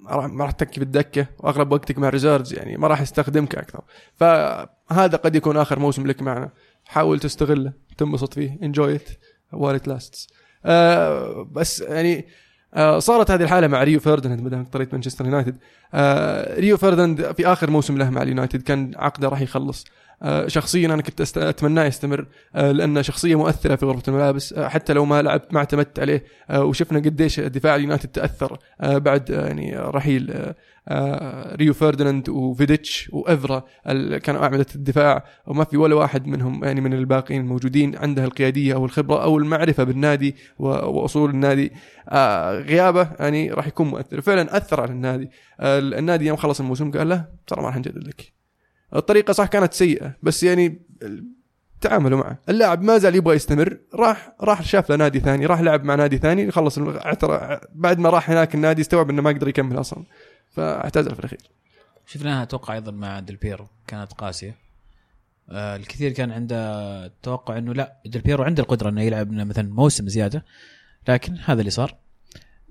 ما راح ما تكفي بالدكه وأغلب وقتك مع reserves يعني ما راح يستخدمك أكثر. فهذا قد يكون آخر موسم لك معنا. حاول تستغله تنبسط فيه enjoy it lasts. آه بس يعني آه صارت هذه الحالة مع ريو فرديناند بدل طريقه مانشستر يونايتد. آه ريو فرديناند في آخر موسم له مع اليونايتد كان عقده راح يخلص. آه شخصيا أنا كنت اتمناه يستمر آه لأنه شخصية مؤثرة في غرفة الملابس آه حتى لو ما لعبت ما اعتمدت عليه آه وشفنا قديش دفاع اليونايتد تأثر آه بعد آه يعني رحيل آه آه ريو فرديناند وفيديتش وإفرا كانوا أعمدة الدفاع وما في ولا واحد منهم يعني من الباقيين الموجودين عنده القيادية أو الخبرة أو المعرفة بالنادي وأصول النادي. آه غيابه يعني راح يكون مؤثر. فعلا أثر على النادي. آه النادي يوم خلص الموسم قال له ترى ما راح نجدد لك. الطريقة صح كانت سيئة بس يعني تعاملوا معه. اللاعب ما زال يبغى يستمر راح راح شاف له نادي ثاني راح لعب مع نادي ثاني خلص بعد ما راح هناك النادي استوعب إنه ما يقدر يكمل أصلا. فاعتزل في الأخير. شفناها أتوقع أيضا مع ديل بيرو كانت قاسية. آه الكثير كان عنده توقع إنه لا ديل بيرو عنده القدرة إنه يلعب مثلا موسم زيادة لكن هذا اللي صار.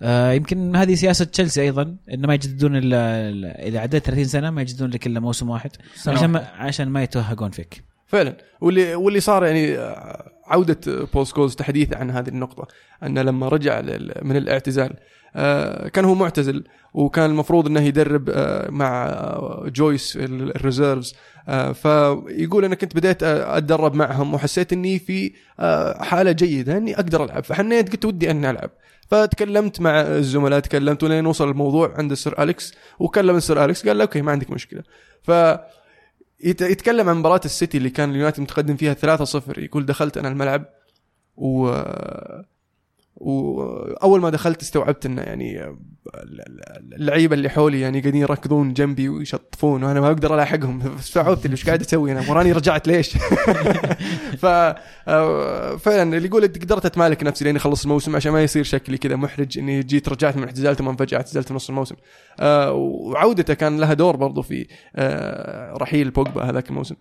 آه يمكن هذه سياسة تشيلسي أيضا إنه ما يجددون الا إذا عديت 30 سنة ما يجددون لك إلا موسم واحد عشان. ما عشان ما يتوهقون فيك فعلا واللي واللي صار يعني آه، عودة بول سكولز تحديثه عن هذه النقطة انه لما رجع من الاعتزال كان هو معتزل وكان المفروض إنه يدرب آه، مع آه، جويس ال- ال reserves. آه، فيقول أنا كنت بديت آه، أتدرب معهم وحسيت إني في آه، حالة جيدة إني أقدر ألعب. فحنيت قلت ودي إني ألعب. فتكلمت مع الزملاء تكلمت ولين وصل الموضوع عند السير أليكس. وكلم السير أليكس قال له okay ما عندك مشكلة. ف يت- يتكلم عن مباراة السيتي اللي كان اليونايتد متقدم فيها 3-0 يقول دخلت أنا الملعب و وأول ما دخلت استوعبت إنه يعني اللعيبة اللي حولي يعني قاعدين يركضون جنبي ويشطفون وأنا ما أقدر ألاحقهم. استوعبت اللي إيش قاعد أسوي؟ أنا وراني رجعت ليش؟ ف آه، فعلا اللي يقول قدرت أتمالك نفسي لين اخلص الموسم عشان ما يصير شكلي كذا محرج إني جيت رجعت من اعتزال ثم فجاه اعتزلت في نص الموسم. آه، وعودته كان لها دور برضو في آه، رحيل بوجبا هذاك الموسم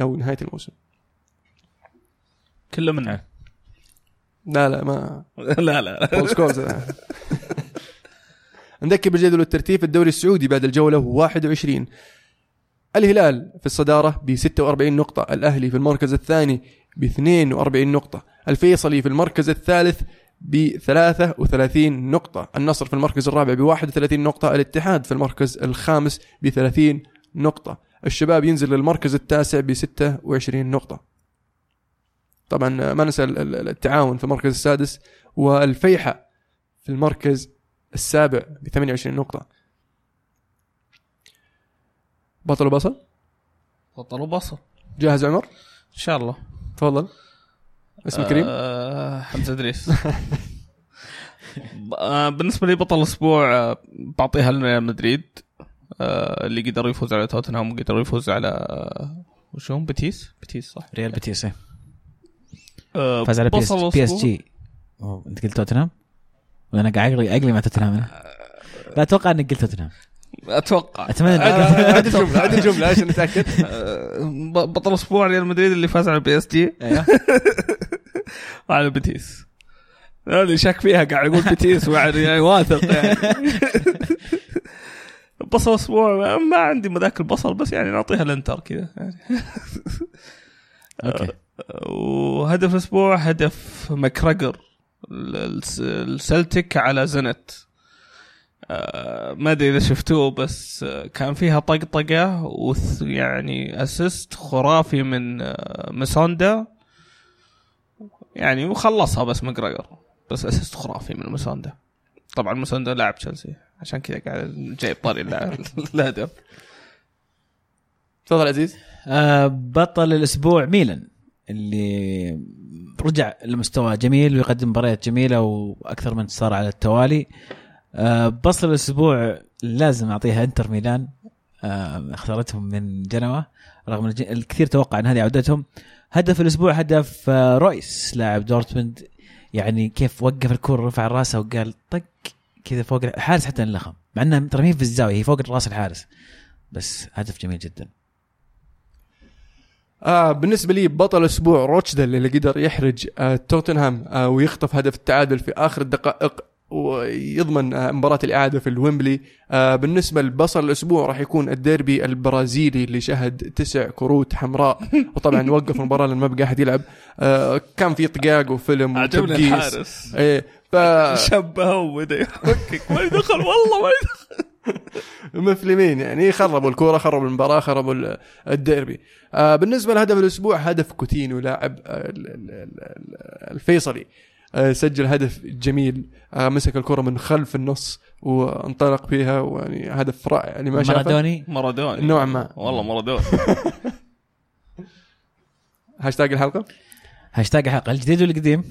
أو نهاية الموسم. كله منه لا لا ما. لا لا. بول سكولز نذكر بالجدول الترتيب في الدوري السعودي بعد الجولة 21 الهلال في الصدارة ب 46 نقطة الأهلي في المركز الثاني ب 42 نقطة الفيصلي في المركز الثالث ب 33 نقطة النصر في المركز الرابع ب 31 نقطة الاتحاد في المركز الخامس ب 30 نقطة الشباب ينزل للمركز التاسع ب 26 نقطة. طبعا ما ننسى ال- ال- التعاون في المركز السادس والفيحة في المركز السابع ب 28 نقطة. بطل وبصل؟ بطل وبصل. جاهز عمر؟ إن شاء الله. تفضل. اسم كريم آه حمزة إدريس. آه بالنسبة لي بطل الأسبوع آه بعطيها لريال مدريد آه اللي قدر يفوز على توتنهام وقدر يفوز على وش هم بتيس بتيس صح. ريال بيتيس إيه. آه فاز على PS, PSG أنت قلت توتنهام؟ ولا أنا قاعد عقلي عقلي مع توتنهام أنا. لا أتوقع إنك قلت توتنهام. أتوقع. أتمنى آه، عاد الجمله عاد الجمله عشان نتأكد. آه، ب- بطل أسبوع ريال مدريد اللي فاز على PSG أيوه. وعلى بيتيس. أنا اللي شك فيها قاعد يقول بيتيس يعني واثق يعني. بصل أسبوع ما- ما عندي مذاك البصل بس يعني نعطيها الانتر كذا يعني. okay. وهدف الأسبوع هدف الس- السلتيك على زنت. آه، ما أدري إذا شفتوه بس آه، كان فيها طقطقة وث يعني assist خرافي من آه، مسوندا يعني وخلصها بس مكرجر بس assist خرافي من مسوندا طبعا مسوندا لاعب تشيلسي عشان كذا قاعد جايب طاري الهدف. تفضل عزيز. آه بطل الأسبوع ميلان. اللي رجع لمستوى جميل ويقدم مباريات جميلة وأكثر من انتصار على التوالي. آه بطل الأسبوع لازم أعطيها إنتر ميلان. آه خسارتهم من جنوة رغم الكثير توقع إن هذه عودتهم. هدف الأسبوع هدف آه رويس لاعب دورتموند. يعني كيف وقف الكره رفع راسه وقال طق كذا فوق الحارس حتى انلخم. مع انها ترى في الزاوية هي فوق راس الحارس. بس هدف جميل جدا. آه بالنسبة لي بطل أسبوع روتشدل اللي قدر يحرج آه توتنهام آه ويخطف هدف التعادل في آخر الدقائق ويضمن آه مباراة الإعادة في الويمبلي. آه بالنسبة لبصل الأسبوع راح يكون الديربي البرازيلي اللي شهد تسع كروت حمراء وطبعا وقف المباراة لأن ما بقى أحد يلعب. آه كان في طقاق وفيلم عجبني الحارس. إيه ف شبهه وبدا يحكك ما يدخل والله ما يدخل. مفلمين يعني خربوا الكورة خربوا المباراة خربوا ال- الديربي. آه بالنسبة لهدف الأسبوع هدف كوتينو لاعب ال- ال- ال- الفيصلي. آه سجل هدف جميل. آه مسك الكره من خلف النص وانطلق فيها ويعني هدف رائع. يعني ما شافه مارادوني؟ مارادوني. نوعا ما. والله مارادوني. هاشتاج الحلقة؟ هاشتاج الحلقة. الجديد ولا القديم؟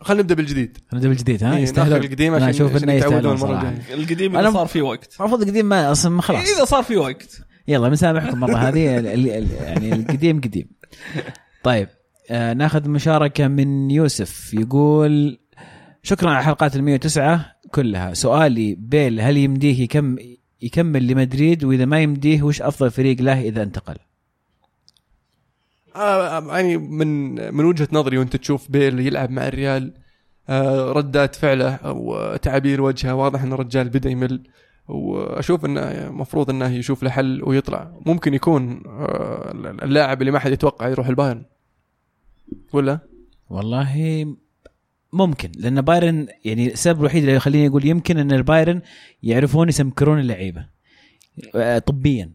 خلينا نبدأ بالجديد. نبدأ بالجديد ها؟ إيه، يستاهلون. ناخذ القديم أنا عشان, أشوف عشان إنه يستاهلون المره الجايه القديم اللي صار فيه وقت. المفروض القديم ما أصلا ما خلاص. إذا صار فيه وقت. يلا بنسامحكم المره هذه ال- ال- ال- يعني القديم قديم. طيب آه ناخذ مشاركة من يوسف. يقول شكرا على حلقات ال 109 كلها. سؤالي بيل هل يمديه يكم يكمل لمدريد؟ وإذا ما يمديه وش أفضل فريق له إذا انتقل؟ آه يعني من من وجهة نظري وانت تشوف بيل يلعب مع الريال آه ردات فعله وتعابير وجهه واضح إن الرجال بدأ يمل. وأشوف إنه المفروض إنه يشوف له حل ويطلع. ممكن يكون آه اللاعب اللي ما حد يتوقع يروح البايرن. ولا؟ والله ممكن لأن بايرن يعني السبب الوحيد اللي يخليني أقول يمكن إن البايرن يعرفون يسمكرون اللعيبة آه، طبيا.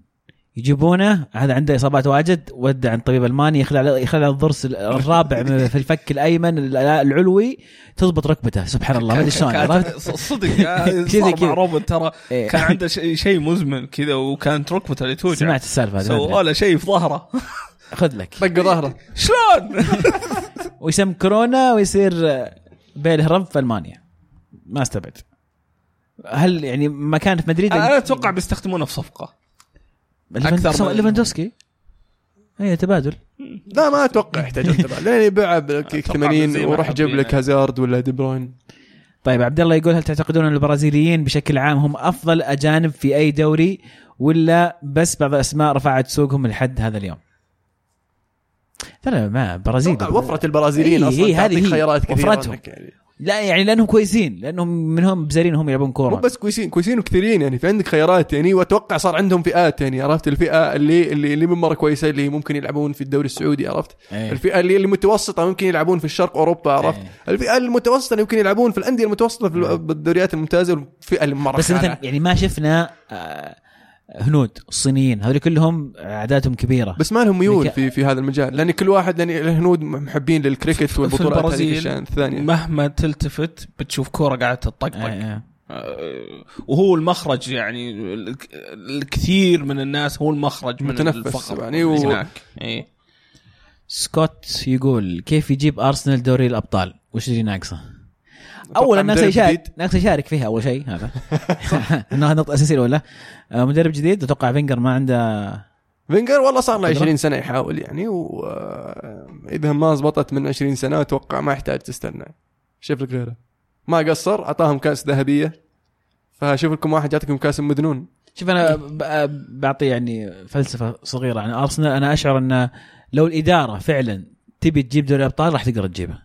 يجيبونه. هذا عنده إصابات واجد ودع عند طبيب ألماني يخلع يخلع الضرس الرابع في الفك الأيمن العلوي تضبط ركبته. سبحان الله ما أدري شلون عرفت؟ صدق كذا. مع روبن ترى إيه. كان عنده شيء مزمن كذا وكانت ركبته اللي توجع. سمعت السالفة هذه سووا له شيء في ظهره. خذ لك. طق ظهره. شلون؟ ويسمكرونه ويصير آه، بيل هرب في ألمانيا. ما استبعد. هل يعني ما كان في مدريد؟ أنا أتوقع بيستخدمونه في صفقة. من- ليفاندوفسكي اي تبادل لا ما أتوقع يحتاج لأن يبيع بكيك أتوقع 80 زي ما وراح يجيب حابين. لك هازارد ولا دي بروين طيب عبد الله يقول هل تعتقدون إن البرازيليين بشكل عام هم أفضل أجانب في أي دوري ولا بس بعض الأسماء رفعت سوقهم لحد هذا اليوم؟ ترى ما برازيل وفرة البرازيليين إيه، أصلا إيه، هذه تعطيك هي. خيارات كثيرة وفرتهم. يعني لا يعني لأنهم كويسين لأنهم منهم بزارين هم يلعبون مو كوره بس كويسين كويسين وكثيرين يعني في عندك خيارات يعني وأتوقع صار عندهم فئات يعني عرفت الفئة اللي اللي اللي من مرة كويسة اللي ممكن يلعبون في الدوري السعودي عرفت إيه. الفئة اللي اللي متوسطة ممكن يلعبون في الشرق أوروبا عرفت إيه. الفئة المتوسطة اللي يمكن يلعبون في الأندية المتوسطة في ال- بالدوريات الممتازة والفئه اللي مرة بس. مثلا يعني ما شفنا آه، هنود الصينيين هذول كلهم أعدادهم كبيرة بس ما لهم ميول في في هذا المجال لأن كل واحد لأن الهنود محبين للكريكت في والبطولات هذه الثانية مهما تلتفت بتشوف كورة قاعدة تطقطق آه، آه. وهو المخرج يعني الك- الكثير من الناس هو المخرج من متنفس الفقر يعني و- هناك إيه. سكوت يقول كيف يجيب أرسنال دوري الأبطال؟ وش اللي ناقصه؟ اولا مدرب يشارك. ناقص يشارك فيها أول شيء هذا. إنه هذا النقطه الاساسيه الاولى آه، مدرب جديد أتوقع فينجر ما عنده فينجر والله صار له قدرة. 20 سنة يحاول يعني واذا ما زبطت من 20 سنة أتوقع ما يحتاج تستنى. شوف لك غيره ما قصر أعطاهم كأس ذهبية. فشوف لكم واحد يعطيكم كأس مدنون. شوف أنا ب- بعطي يعني فلسفة صغيرة. عن أرسنال أنا أشعر إن لو الإدارة فعلا تبي تجيب دوري الابطال راح تقدر تجيبه.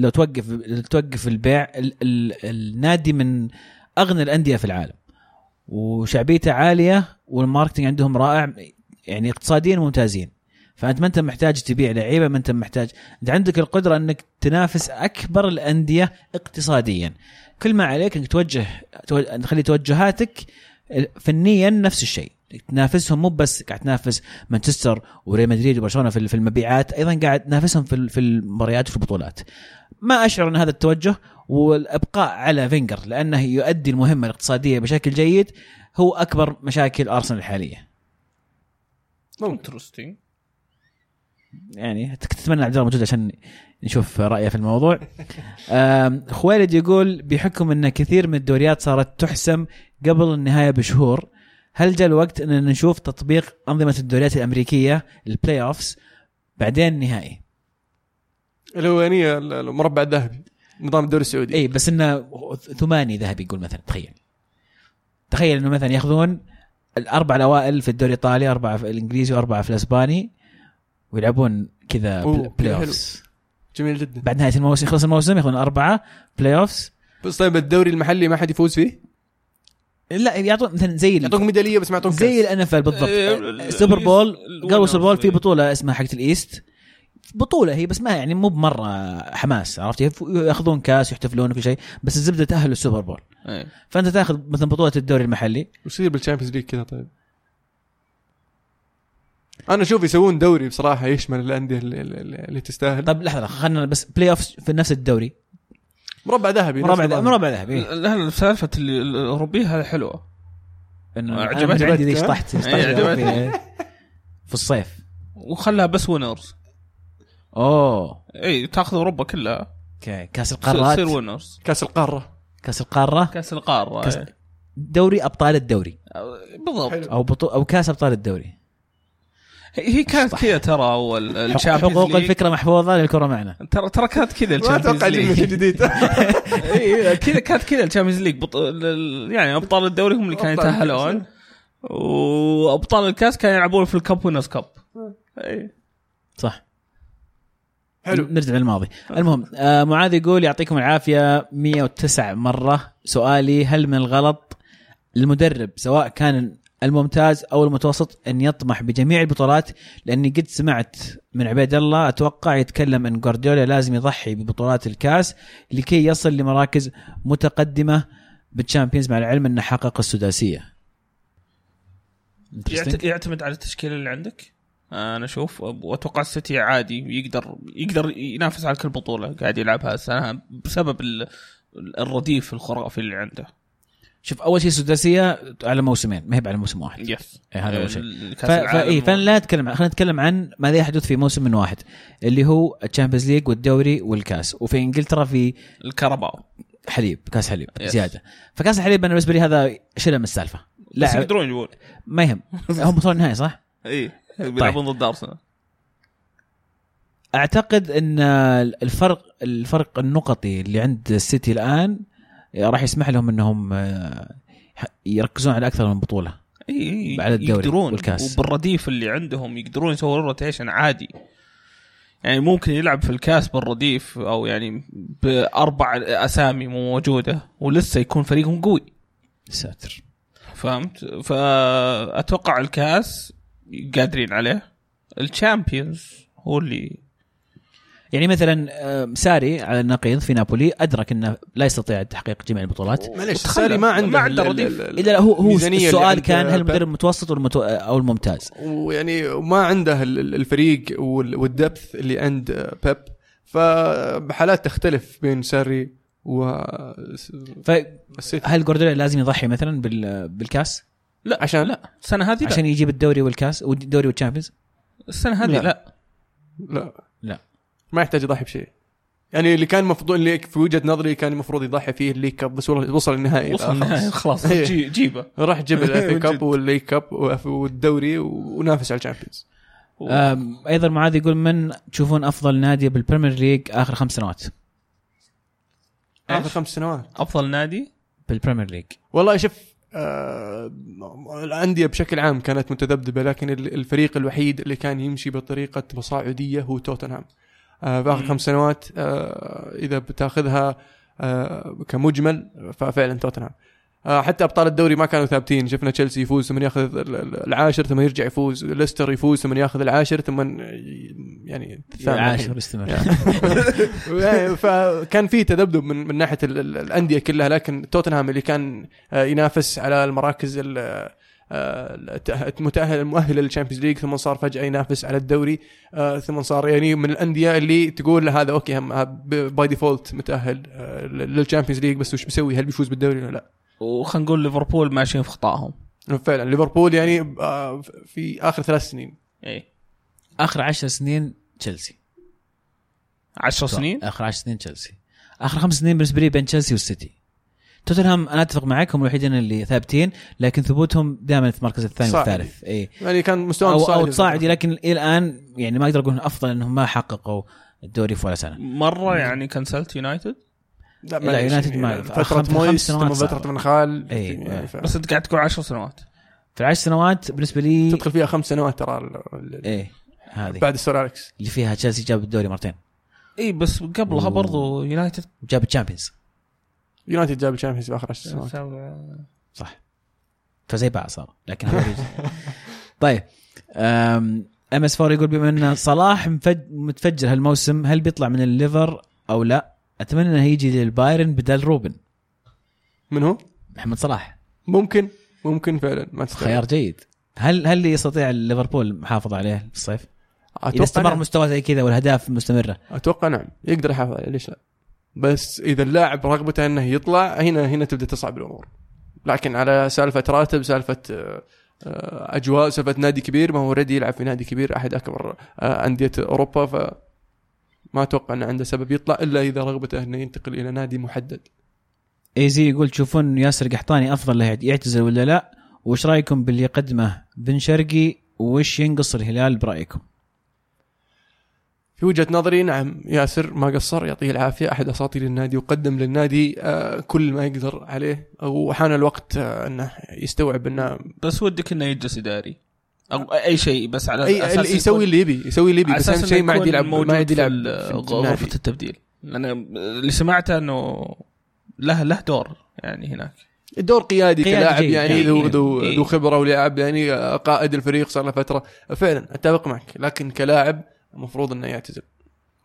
لو توقف لو توقف البيع ال ال النادي من أغنى الأندية في العالم. وشعبيته عالية وال marketing عندهم رائع يعني اقتصاديا ممتازين. فأنت ما أنت محتاج تبيع لعيبة ما أنت محتاج. أنت عندك القدرة إنك تنافس أكبر الأندية اقتصاديا. كل ما عليك إنك توجه تو- تخلي توجهاتك فنيا نفس الشيء. تنافسهم مو بس قاعد تنافس مانشستر وريال مدريد وبرشلونة في المبيعات أيضا قاعد تنافسهم في المباريات وفي البطولات. ما أشعر أن هذا التوجه والإبقاء على فينجر لأنه يؤدي المهمة الاقتصادية بشكل جيد هو أكبر مشاكل أرسنال الحاليه interesting يعني تتمنى عبد الله موجود عشان نشوف رأيه في الموضوع. خويلد يقول بحكم أن كثير من الدوريات صارت تحسم قبل النهاية بشهور هل جاء الوقت ان نشوف تطبيق أنظمة الدوريات الأمريكية ال playoffs بعدين النهائي الأولانية المربع الذهبي نظام الدوري السعودي. اي بس إنه ثماني ذهبي يقول مثلا تخيل. تخيل إنه مثلا يأخذون الأربع الأوائل في الدوري الإيطالي اربعه في الإنجليزي واربعه في الأسباني ويلعبون كذا playoffs جميل جدا. بعد نهاية الموسم يخلص الموسم يأخذون أربعة playoffs بس طيب الدوري المحلي ما حد يفوز فيه؟ لا يعطون مثلا زي يعطوك ميدالية بس ما يعطوك زي ال NFL بالضبط. إيه، ال Super Bowl قبل ال Super Bowl في إيه. بطولة اسمها حقت ال East بطولة هي بس ما يعني مو بمرة حماس عرفت؟ ياخذون كاس يحتفلون وكل شيء بس الزبدة تاهلوا ال Super Bowl. إيه. فأنت تأخذ مثلا بطولة الدوري المحلي. وش يصير بال Champions League كذا طيب. أنا أشوف يسوون دوري بصراحة يشمل الأندية اللي, اللي, اللي تستاهل. طب لحظة خلينا بس playoff في نفس الدوري. مربع ذهبي مربع ذهبي. مربع ذهبي. لا سالفة ال- الأوروبية هذه حلوة. انه مدري عندي ذي؟ شطحت. في- في الصيف. وخلها بس winners أوه. إي تاخذ أوروبا كلها. okay. كأس القارات. تصير winners كأس القارة. كأس القارة. كأس القارة كاس- إيه. دوري أبطال الدوري. بالضبط. أو بطو أو كأس أبطال الدوري. هي كانت كذا ترى أول ال Champions حقوق. الفكرة محفوظة للكره معنا. ترى ترى كانت كذا ما أتوقع الشامبيونز ليج. جديد. كذا كانت كذا ال Champions League. بط... يعني أبطال الدوري هم اللي كانوا يتأهلون. وأبطال الكأس كانوا يلعبون في ال Cup Winners' Cup. إي. صح. حلو. نرجع للماضي. المهم آه معاذ يقول يعطيكم العافية 109 مرة. سؤالي هل من الغلط للمدرب سواء كان الممتاز أو المتوسط أن يطمح بجميع البطولات؟ لأني قد سمعت من عبيد الله أتوقع يتكلم أن جوارديولا لازم يضحي ببطولات الكاس لكي يصل لمراكز متقدمة بالتشامبيونز مع العلم أنه حقق السداسية. يعت- يعتمد على التشكيلة اللي عندك؟ أنا أشوف واتوقع السيتي عادي يقدر يقدر ينافس على كل بطولة قاعد يلعبها السنة بسبب ال- الرديف الخرافي اللي عنده. شوف أول شيء سداسية على موسمين ما هي على موسم واحد. yes إيه هذا أول شيء. فاي فلا نتكلم عن- خلينا نتكلم عن ماذا يحدث في موسم من واحد اللي هو ال Champions League والدوري والكاس وفي إنجلترا في ال Carabao حليب كاس حليب yes. زيادة. فكاس الحليب أنا بالنسبة لي هذا شيله من السالفة. بس لا يقدرون يجيبون ما يهم. هم وصلوا النهائي صح؟ اي بيلعبون ضد أرسنال. أعتقد إن الفرق الفرق النقطي اللي عند السيتي الآن راح يسمح لهم إنهم آه، يركزون على أكثر من بطولة على الدوري يقدرون. والكاس. وبالرديف اللي عندهم يقدرون يسوون rotation عادي. يعني ممكن يلعب في الكاس بالرديف أو يعني بأربع أسامي مو موجودة ولسه يكون فريقهم قوي. ساتر. فهمت؟ فأتوقع الكاس قادرين عليه ال Champions هو اللي يعني مثلا آه، ساري على النقيض في نابولي أدرك إنه لا يستطيع تحقيق جميع البطولات معليش وتخلى. ساري ما عنده ما عنده رديف. ال- إلا لا هو هو السؤال كان هل. المدرب المتوسط. أو الممتاز ويعني ما عنده ال- ال- الفريق وال- وال depth اللي عند بيب فبحالات تختلف بين ساري والسيتي فهل جوارديولا لازم يضحي مثلا بال... بالكاس لا. عشان؟ لا. السنة هذه لا. عشان يجيب الدوري والكاس والدوري وال Champions السنة هذه لا. لا, لا. لا. ما يحتاج يضحي بشيء. يعني اللي كان المفروض اللي في وجهة نظري كان المفروض يضحي فيه ال League Cup بس وصل وصل النهائي وصل النهاية، خلاص. إيه. جي- جيبه. راح جيب ال FA Cup جد. وال League Cup والدوري ونافس على ال Champions. أيضا معاذ يقول من تشوفون أفضل نادي بال Premier League آخر خمس سنوات؟ آخر خمس سنوات. أفضل نادي بال Premier League والله شوف آه الأندية بشكل عام كانت متذبذبة لكن ال- الفريق الوحيد اللي كان يمشي بطريقة تصاعديه هو توتنهام آه في آخر. خمس سنوات آه إذا بتأخذها آه كمجمل ففعلا توتنهام حتى أبطال الدوري ما كانوا ثابتين. شفنا تشيلسي يفوز ثم ياخذ ال- ال- العاشر ثم يرجع يفوز. ليستر يفوز ثم ياخذ العاشر ثم يعني الثامن. عاشر استمر. يعني فكان في تذبذب من من ناحية ال- ال- الأندية كلها لكن توتنهام اللي كان آه، ينافس على المراكز ال- آه، المتاهل المؤهله لل Champions League ثم صار فجأة ينافس على الدوري آه، ثم صار يعني من الأندية اللي تقول هذا okay by default متأهل آه، لل Champions League بس وش بيسوي؟ هل بيفوز بالدوري ولا لا؟ وخلينا نقول ليفربول ماشيين في خطاهم. فعلا ليفربول يعني آه، في آخر ثلاث سنين. اي آخر عشر سنين تشيلسي. 10 سنين؟ آخر عشر سنين تشيلسي. آخر خمس سنين بالنسبة لي بين تشيلسي والسيتي. توتنهام أنا أتفق معك هم الوحيدين اللي ثابتين لكن ثبوتهم دائما في المركز الثاني. والثالث. اي يعني كان مستوى أو أو تصاعدي لكن إلى الآن يعني ما أقدر أقول أفضل إنهم ما حققوا الدوري في ولا سنة. مرة يعني كنسلت يونايتد؟ لا, لا، معليش، يونايتد ما- فترة مويس ثم فترة. فان خال. إي، يعني ف- بس انت قاعد تقول 10 سنوات. في العشر سنوات بالنسبة لي تدخل فيها خمس سنوات ترى ال- ال- إيه هذه. بعد سير أليكس. اللي فيها تشيلسي جاب الدوري مرتين. إي بس قبلها أوه. برضو يونايتد وجاب ال Champions. يونايتد جاب ال Champions في آخر عشر سنوات. صح. فزي بعض صار لكن. طيب MS 4 يقول بما إن صلاح. متفجر هالموسم هل بيطلع من الليفر أو لا؟ أتمنى إنه يجي للبايرن بدل روبن. من هو؟ محمد صلاح. ممكن ممكن فعلا ما تستطيع خيار جيد. هل هل يستطيع ليفربول المحافظه عليه في الصيف؟ إذا أتوقع استمر نعم. مستوى زي كذا والأهداف مستمرة. أتوقع نعم. يقدر يحافظ عليه ليش لا؟ بس إذا اللاعب رغبته إنه يطلع هنا هنا تبدأ تصعب الأمور. لكن على سالفة راتب سالفة آه، أجواء سالفة نادي كبير ما هو already يلعب في نادي كبير أحد أكبر آه، أندية أوروبا ف ما أتوقع انه عنده سبب يطلع إلا إذا رغبته أنه ينتقل إلى نادي محدد ايزي يقول تشوفون ياسر قحطاني أفضل له يعتزل ولا لا؟ وش رأيكم باللي يقدمه بن شرقي وش ينقص الهلال برأيكم؟ في وجهة نظري نعم ياسر ما قصر يعطيه العافية أحد أساطير النادي وقدم للنادي آه، كل ما يقدر عليه وحان الوقت آه، أنه يستوعب أنه بس ودك إنه يجلس إداري أو أي شيء بس على اي أساس اللي يسوي اللي يبي يسوي اللي يبي بس أساس اهم شيء ما عاد يلعب ما عاد يلعب غرفة. التبديل. لأن اللي سمعته إنه له له دور يعني هناك. الدور قيادي, كلاعب يعني يعني ذو ذو إيه. ذو خبرة ولعب يعني قائد الفريق صار له فترة. فعلا أتفق معك لكن كلاعب المفروض إنه يعتزل.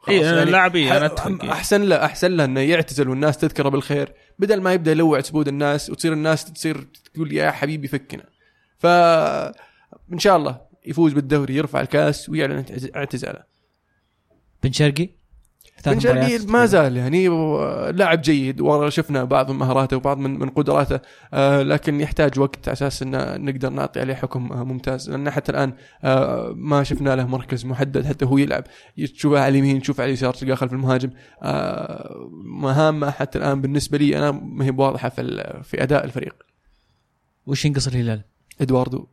اي يعني لاعبيه أنا أتفق أحسن له أحسن له إنه يعتزل والناس تذكره بالخير بدل ما يبدأ يلوع سبود الناس وتصير الناس تصير تقول يا حبيبي فكنا. ف إن شاء الله يفوز بالدوري يرفع الكاس ويعلن اعتز- اعتزاله. بن شرقي؟ بن شرقي. ما زال يعني لاعب جيد وشفنا بعض من مهاراته وبعض من من قدراته آه، لكن يحتاج وقت على أساس إن نقدر نعطي عليه حكم آه، ممتاز. لأن حتى الآن آه، ما شفنا له مركز محدد حتى هو يلعب. تشوفه على اليمين تشوفه على اليسار تلقاه خلف المهاجم. آه، مهامه حتى الآن بالنسبة لي أنا ما هي واضحة في في أداء الفريق. وش ينقص الهلال؟ إدواردو.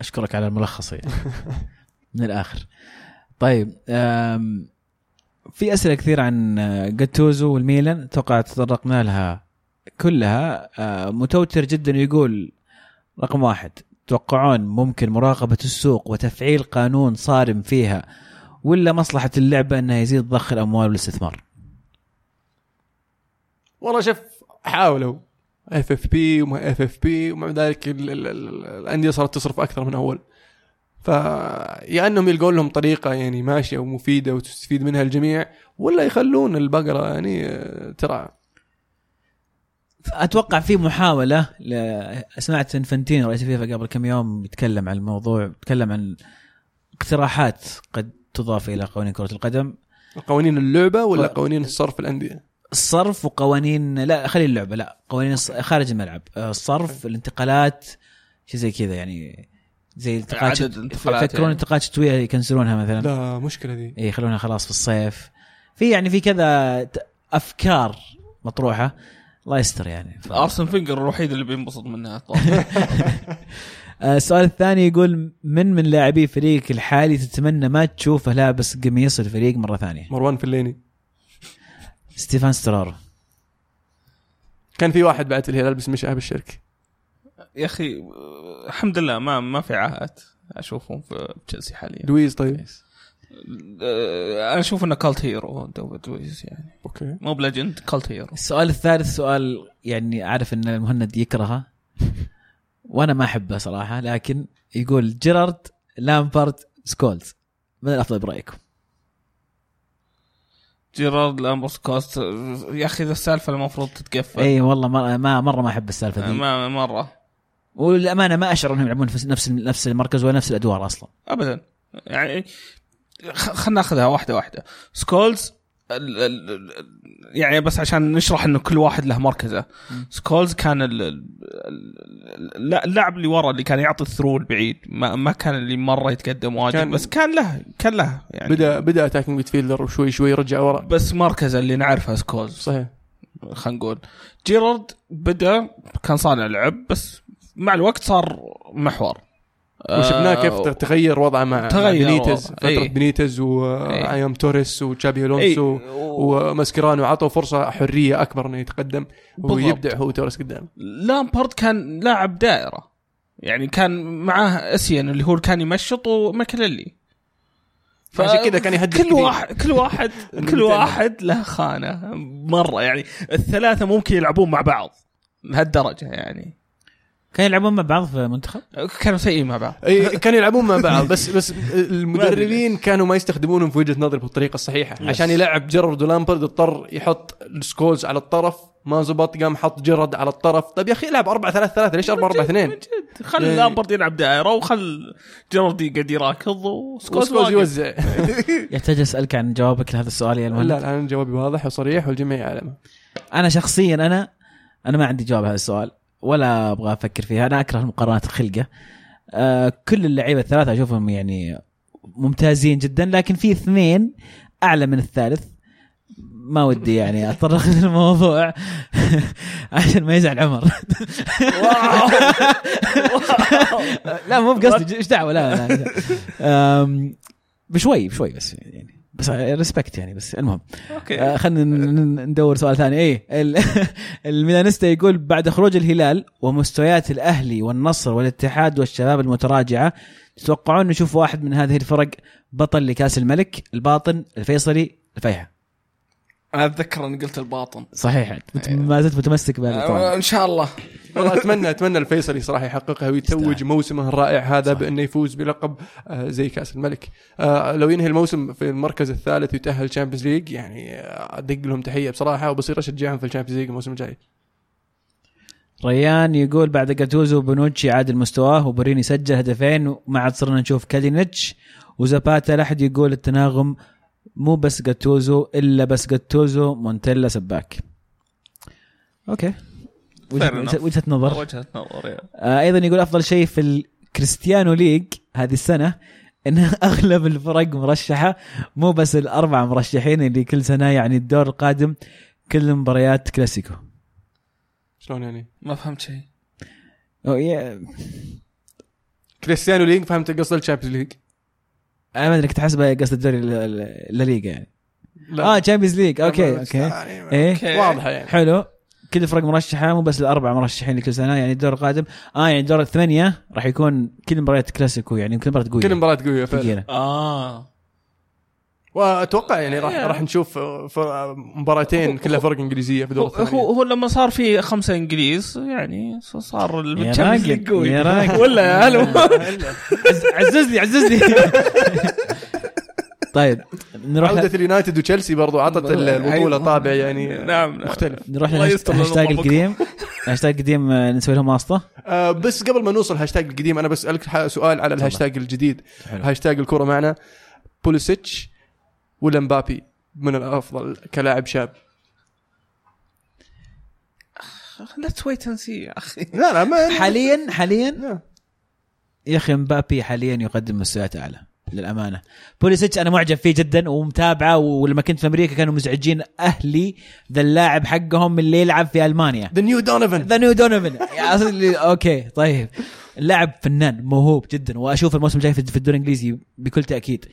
أشكرك على الملخص يعني من الآخر. طيب في أسئلة كثير عن آه، جاتوزو والميلان. أتوقع تطرقنا لها كلها. آه، متوتر جدا يقول رقم واحد توقعون ممكن مراقبة السوق وتفعيل قانون صارم فيها ولا مصلحة اللعبة إنها يزيد ضخ الأموال والاستثمار؟ والله شوف حاولوا. اف اف بي وما اف اف بي ومع ذلك ال- ال- ال- الأندية صارت تصرف أكثر من أول. ف يا أنهم يلقون لهم طريقة يعني ماشية ومفيدة وتستفيد منها الجميع ولا يخلون البقرة يعني آه، ترى أتوقع في محاولة ل... سمعت إنفنتينو رئيس الفيفا قبل كم يوم يتكلم عن الموضوع يتكلم عن اقتراحات قد تضاف إلى قوانين كرة القدم. قوانين اللعبة ولا قوانين الصرف الأندية؟ الصرف وقوانين لا خلي اللعبة لا قوانين خارج الملعب. آه، الصرف الانتقالات شيء زي كذا يعني. زي انتقالات يفكرون يعني. انتقالات شتوية يكنسلونها مثلا. لا مشكلة دي اي يخلونها خلاص في الصيف. في يعني في كذا أفكار مطروحة. الله يستر يعني. ف- ارسن فينجر الوحيد اللي بينبسط منها. آه، السؤال الثاني يقول من من لاعبي فريقك الحالي تتمنى ما تشوفه لابس قميص الفريق مرة ثانية؟ مروان فليني. ستيفان سترارو كان في واحد بعد الهلال بس مشى بالشركة يا أخي الحمد لله ما ما في عاهات أشوفهم في تشيلسي حاليا. لويز طيب. آه، أنا أشوف إنه cult hero لويز يعني. okay. مو ب legend cult hero السؤال الثالث سؤال يعني عارف إن المهند يكرهه. وأنا ما أحبه صراحة لكن يقول جيرارد لامبارد سكولز. من الأفضل برأيكم؟ جيرارد لامبارد سكولز. يا أخي ذا السالفة المفروض تتقفل. اي والله ما ما مرة ما أحب السالفة دي ما مرة. وللامانه ما أشعر إنهم يلعبون في نفس نفس المركز ولا نفس الأدوار أصلا. ابدا. يعني خ- خلنا ناخذها واحدة واحدة. سكولز يعني بس عشان نشرح إنه كل واحد له مركزه. سكولز كان ال- ال- ال- اللاعب اللي ورا اللي كان يعطي ال through البعيد ما, ما كان اللي مرة يتقدم واجد كان- بس كان له كان له يعني. بدا بدأ attacking midfielder وشوي شوي رجع ورا. بس مركزه اللي نعرفه سكولز. صحيح. خلينا نقول. جيرارد بدأ كان صانع لعب بس مع الوقت صار محور. وشفناه آه، كيف تغير وضعه مع تغير بنيتز. فترة إي. بنيتز وايام توريس وتشابي ألونسو إي. وماسكيرانو عطوا فرصة حرية أكبر إنه يتقدم. ويبدع هو توريس قدام لامبارد كان لاعب دائرة يعني كان معاه أسيان اللي هو كان يمشط وماكليلي فعشان كذا كان يهدد كل. واحد كل واحد كل واحد له خانة مرة يعني الثلاثة ممكن يلعبون مع بعض لهالدرجة يعني كانوا يلعبون مع بعض في منتخب؟ كانوا سيئين مع بعض. كانوا يلعبون مع بعض بس بس المدربين كانوا ما يستخدمونهم في وجهة نظري بالطريقة الصحيحة. عشان يلعب جيرارد ولامبرد اضطر يحط السكولز على الطرف ما زبط قام حط جيرارد على الطرف. طيب يا أخي العب 4 3 3 ليش 4 4 2 من جد خل يعني- لامبرد يلعب دائرة وخل جيراردي قاعد يراكض وسكولز سكولز. يوزع. يحتاج أسألك عن جوابك لهذا السؤال يا لا المهند. لا أنا جوابي واضح وصريح والجميع يعلمه. أنا شخصيا أنا أنا ما عندي جواب هذا السؤال. ولا أبغى أفكر فيها. أنا أكره المقارنات الخلقة. آه كل اللعيبة الثلاثة أشوفهم يعني ممتازين جدا لكن في اثنين أعلى من الثالث. ما ودي يعني اتطرق للموضوع عشان ما يزعل عمر. لا مو بقصدي. إيش دعوة؟ لا لا, لا. بشوي بشوي بس يعني. بس respect يعني بس المهم. okay. آه، خلينا ندور سؤال ثاني. إيه ال- الميلانيستا يقول بعد خروج الهلال ومستويات الأهلي والنصر والاتحاد والشباب المتراجعة تتوقعون نشوف واحد من هذه الفرق بطل لكأس الملك؟ الباطن الفيصلي الفيحة أنا أتذكر أني قلت الباطن صحيح مت- ما زلت متمسك بهذا طبعاً. إن شاء الله والله اتمنى أتمنى الفيصلي صراحة يحققها ويتوج. موسمه الرائع هذا صح. بأنه يفوز بلقب آه، زي كأس الملك آه، لو ينهي الموسم في المركز الثالث ويتأهل Champions League يعني آه، أدق لهم تحية بصراحة وبصير أشجعهم في ال Champions League الموسم الجاي ريان يقول بعد جاتوزو وبنوتشي عاد لمستواه وبوريني سجل هدفين وما عاد صرنا نشوف كالينيتش وزاباتا لا احد يقول التناغم مو بس جاتوزو إلا بس جاتوزو مونتيلا سباك. okay. وجهه. وجهة نظر. وجهة نظر يا. آه أيضا يقول أفضل شيء في الكريستيانو League هذه السنة إن أغلب الفرق مرشحة مو بس الاربع مرشحين اللي كل سنة يعني الدور القادم كل مباريات كلاسيكو. شلون يعني؟ ما فهمت شيء. أو يا- كريستيانو League فهمت قصد ال Champions League. أنا ما أدري كنت حاسبه قصد الدوري ال- ال- الليغا يعني. آه Champions League okay okay. يعني إيه. واضحة يعني. حلو. كل الفرق مرشحة مو بس الاربع مرشحين لكل سنة يعني الدور القادم. آه يعني الدور الثمانية راح يكون كل مباريات كلاسيكو يعني كل مباراة قوية. كل مباراة قوية فعلا. آه. وأتوقع يعني راح راح نشوف مباراتين كلها فرق إنجليزية في دور هو الثمانيه هو لما صار في خمسة إنجليز يعني صار راجل، ليج. ولا يا هلا عز- عززني عززني طيب نروح عودة ل... اليونايتد وتشيلسي برضو اعطت البطولة أيوة. طابع يعني نعم نعم. مختلف نروح للهاشتاج. القديم الهاشتاج القديم آه، نسوي لهم واسطة آه بس قبل ما نوصل الهاشتاج القديم أنا بسألك ح- سؤال على الهاشتاج الجديد. هاشتاج الكرة معنا بوليسيتش ولا مبابي من الأفضل كلاعب شاب؟ let's wait and see يا أخي. لا لا ما حاليا حاليا. يا أخي مبابي حاليا يقدم مستويات أعلى للأمانة. بوليسيتش أنا معجب فيه جدا ومتابعه ولما كنت في أمريكا كانوا مزعجين أهلي ذا اللاعب حقهم اللي يلعب في ألمانيا. the new Donovan the new Donovan okay طيب. اللاعب فنان موهوب جدا وأشوف الموسم الجاي في في الدوري الإنجليزي بكل تأكيد.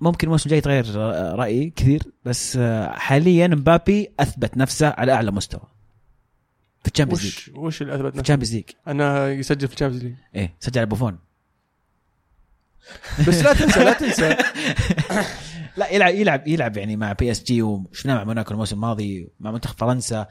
ممكن الموسم الجاي يتغير رأيي كثير بس حاليا مبابي أثبت نفسه على أعلى مستوى في ال Champions League. وش وش اللي أثبت في نفسه؟ ال Champions League. أنه يسجل في ال Champions League. إيه سجل على بوفون بس لا تنسى لا تنسى. لا يلعب يلعب يلعب يعني مع PSG وشفناه مع موناكو الموسم الماضي مع منتخب فرنسا.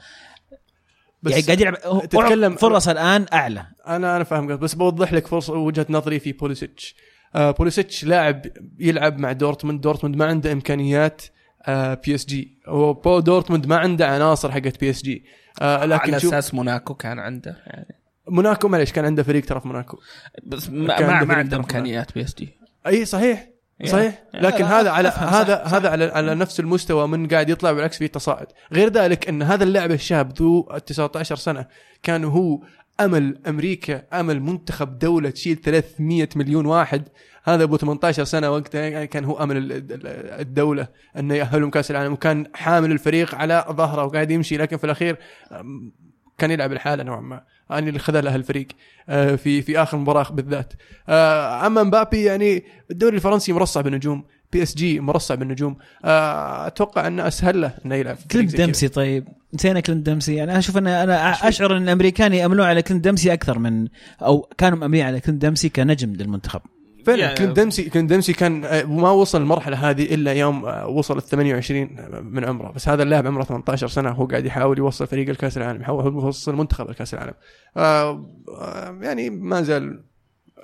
بس يعني قاعد يلعب تتكلم- فرص الآن أعلى. أنا أنا فاهم بس بوضح لك فرصه وجهة نظري في بوليسيتش. آه بوليسيتش لاعب يلعب مع دورتموند. دورتموند ما عنده إمكانيات آه PSG وبو دورتموند ما عنده عناصر حقت PSG آه لكن على أساس موناكو كان عنده يعني. موناكو معليش كان عنده فريق ترى في موناكو. بس ما, ما, عنده ما عنده إمكانيات PSG إي صحيح صحيح. لكن هذا على هذا هذا على على نفس المستوى من قاعد يطلع بالعكس في تصاعد. غير ذلك إن هذا اللاعب الشاب ذو 19 سنة كان هو أمل أمريكا أمل منتخب دولة تشيل 300 مليون واحد. هذا أبو 18 سنة وقتها يعني كان هو أمل ال- ال- الدولة أنه يأهلهم كأس العالم. وكان حامل الفريق على ظهره وقاعد يمشي. لكن في الأخير كان يلعب الحالة نوعا ما. أنا اللي خذلها الفريق آه، في في آخر مباراة بالذات. آه، أما مبابي يعني الدوري الفرنسي مرصع بالنجوم PSG مرصع بالنجوم. آه، أتوقع انه أسهل له إنه يلعب كلينت. ديمبسي طيب. نسينا كلينت ديمبسي أنا أشوف أن أنا أشعر أن الأمريكان ياملون على كلينت ديمبسي أكثر من أو كانوا ماملين على كلينت ديمبسي كنجم للمنتخب. فعلا يعني- كلينت ديمبسي كلينت ديمبسي كان آه، ما وصل المرحلة هذه إلا يوم آه، وصل ال 28 من عمره. بس هذا اللاعب عمره 18 سنة هو قاعد يحاول يوصل فريق الكأس العالم يحاول يوصل منتخب الكأس العالم. يعني ما زال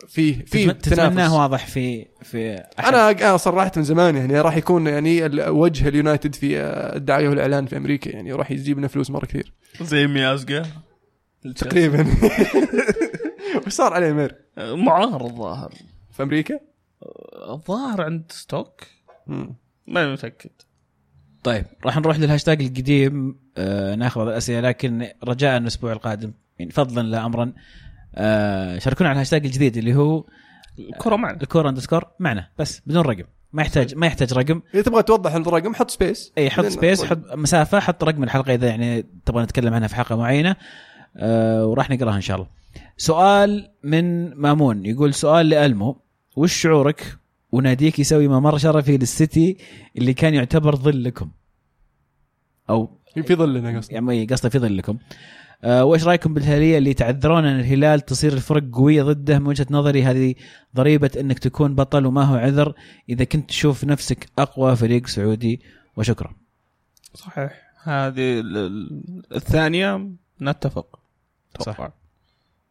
في في تتم- تتمناه واضح في في أحد. أنا صرحت من زمان يعني راح يكون يعني وجه اليونايتد في آه، الدعاية والإعلان في أمريكا يعني راح يجيب لنا فلوس مرة كثير. زي ميازقا تقريبا. وش صار عليه مير معار الظاهر. في أمريكا؟ الظاهر عند ستوك. ما متأكد. طيب راح نروح للهاشتاج القديم. آه ناخذ بعض الأسئلة لكن رجاء الأسبوع القادم. يعني فضلا لا امرا. آه شاركونا على الهاشتاج الجديد اللي هو الكره معنا. الكوره underscore معنا بس بدون رقم. ما يحتاج ما يحتاج رقم. إذا تبغى توضح الرقم حط space اي حط space حط مسافة حط رقم الحلقة إذا يعني تبغى نتكلم عنها في حلقة معينة. آه وراح نقراها إن شاء الله. سؤال من مامون. يقول سؤال لألمو. وش شعورك؟ وناديك يسوي ممر شرفي للسيتي اللي كان يعتبر ظل لكم أو في ظلنا قصدي. يعني قصده في ظلكم. آه وإيش رأيكم بالهلاليه اللي تعذرون أن الهلال تصير الفرق قوية ضده؟ من وجهة نظري هذه ضريبة إنك تكون بطل وما هو عذر. إذا كنت تشوف نفسك أقوى فريق سعودي وشكرا. صحيح. هذه ال- ال- الثانية نتفق.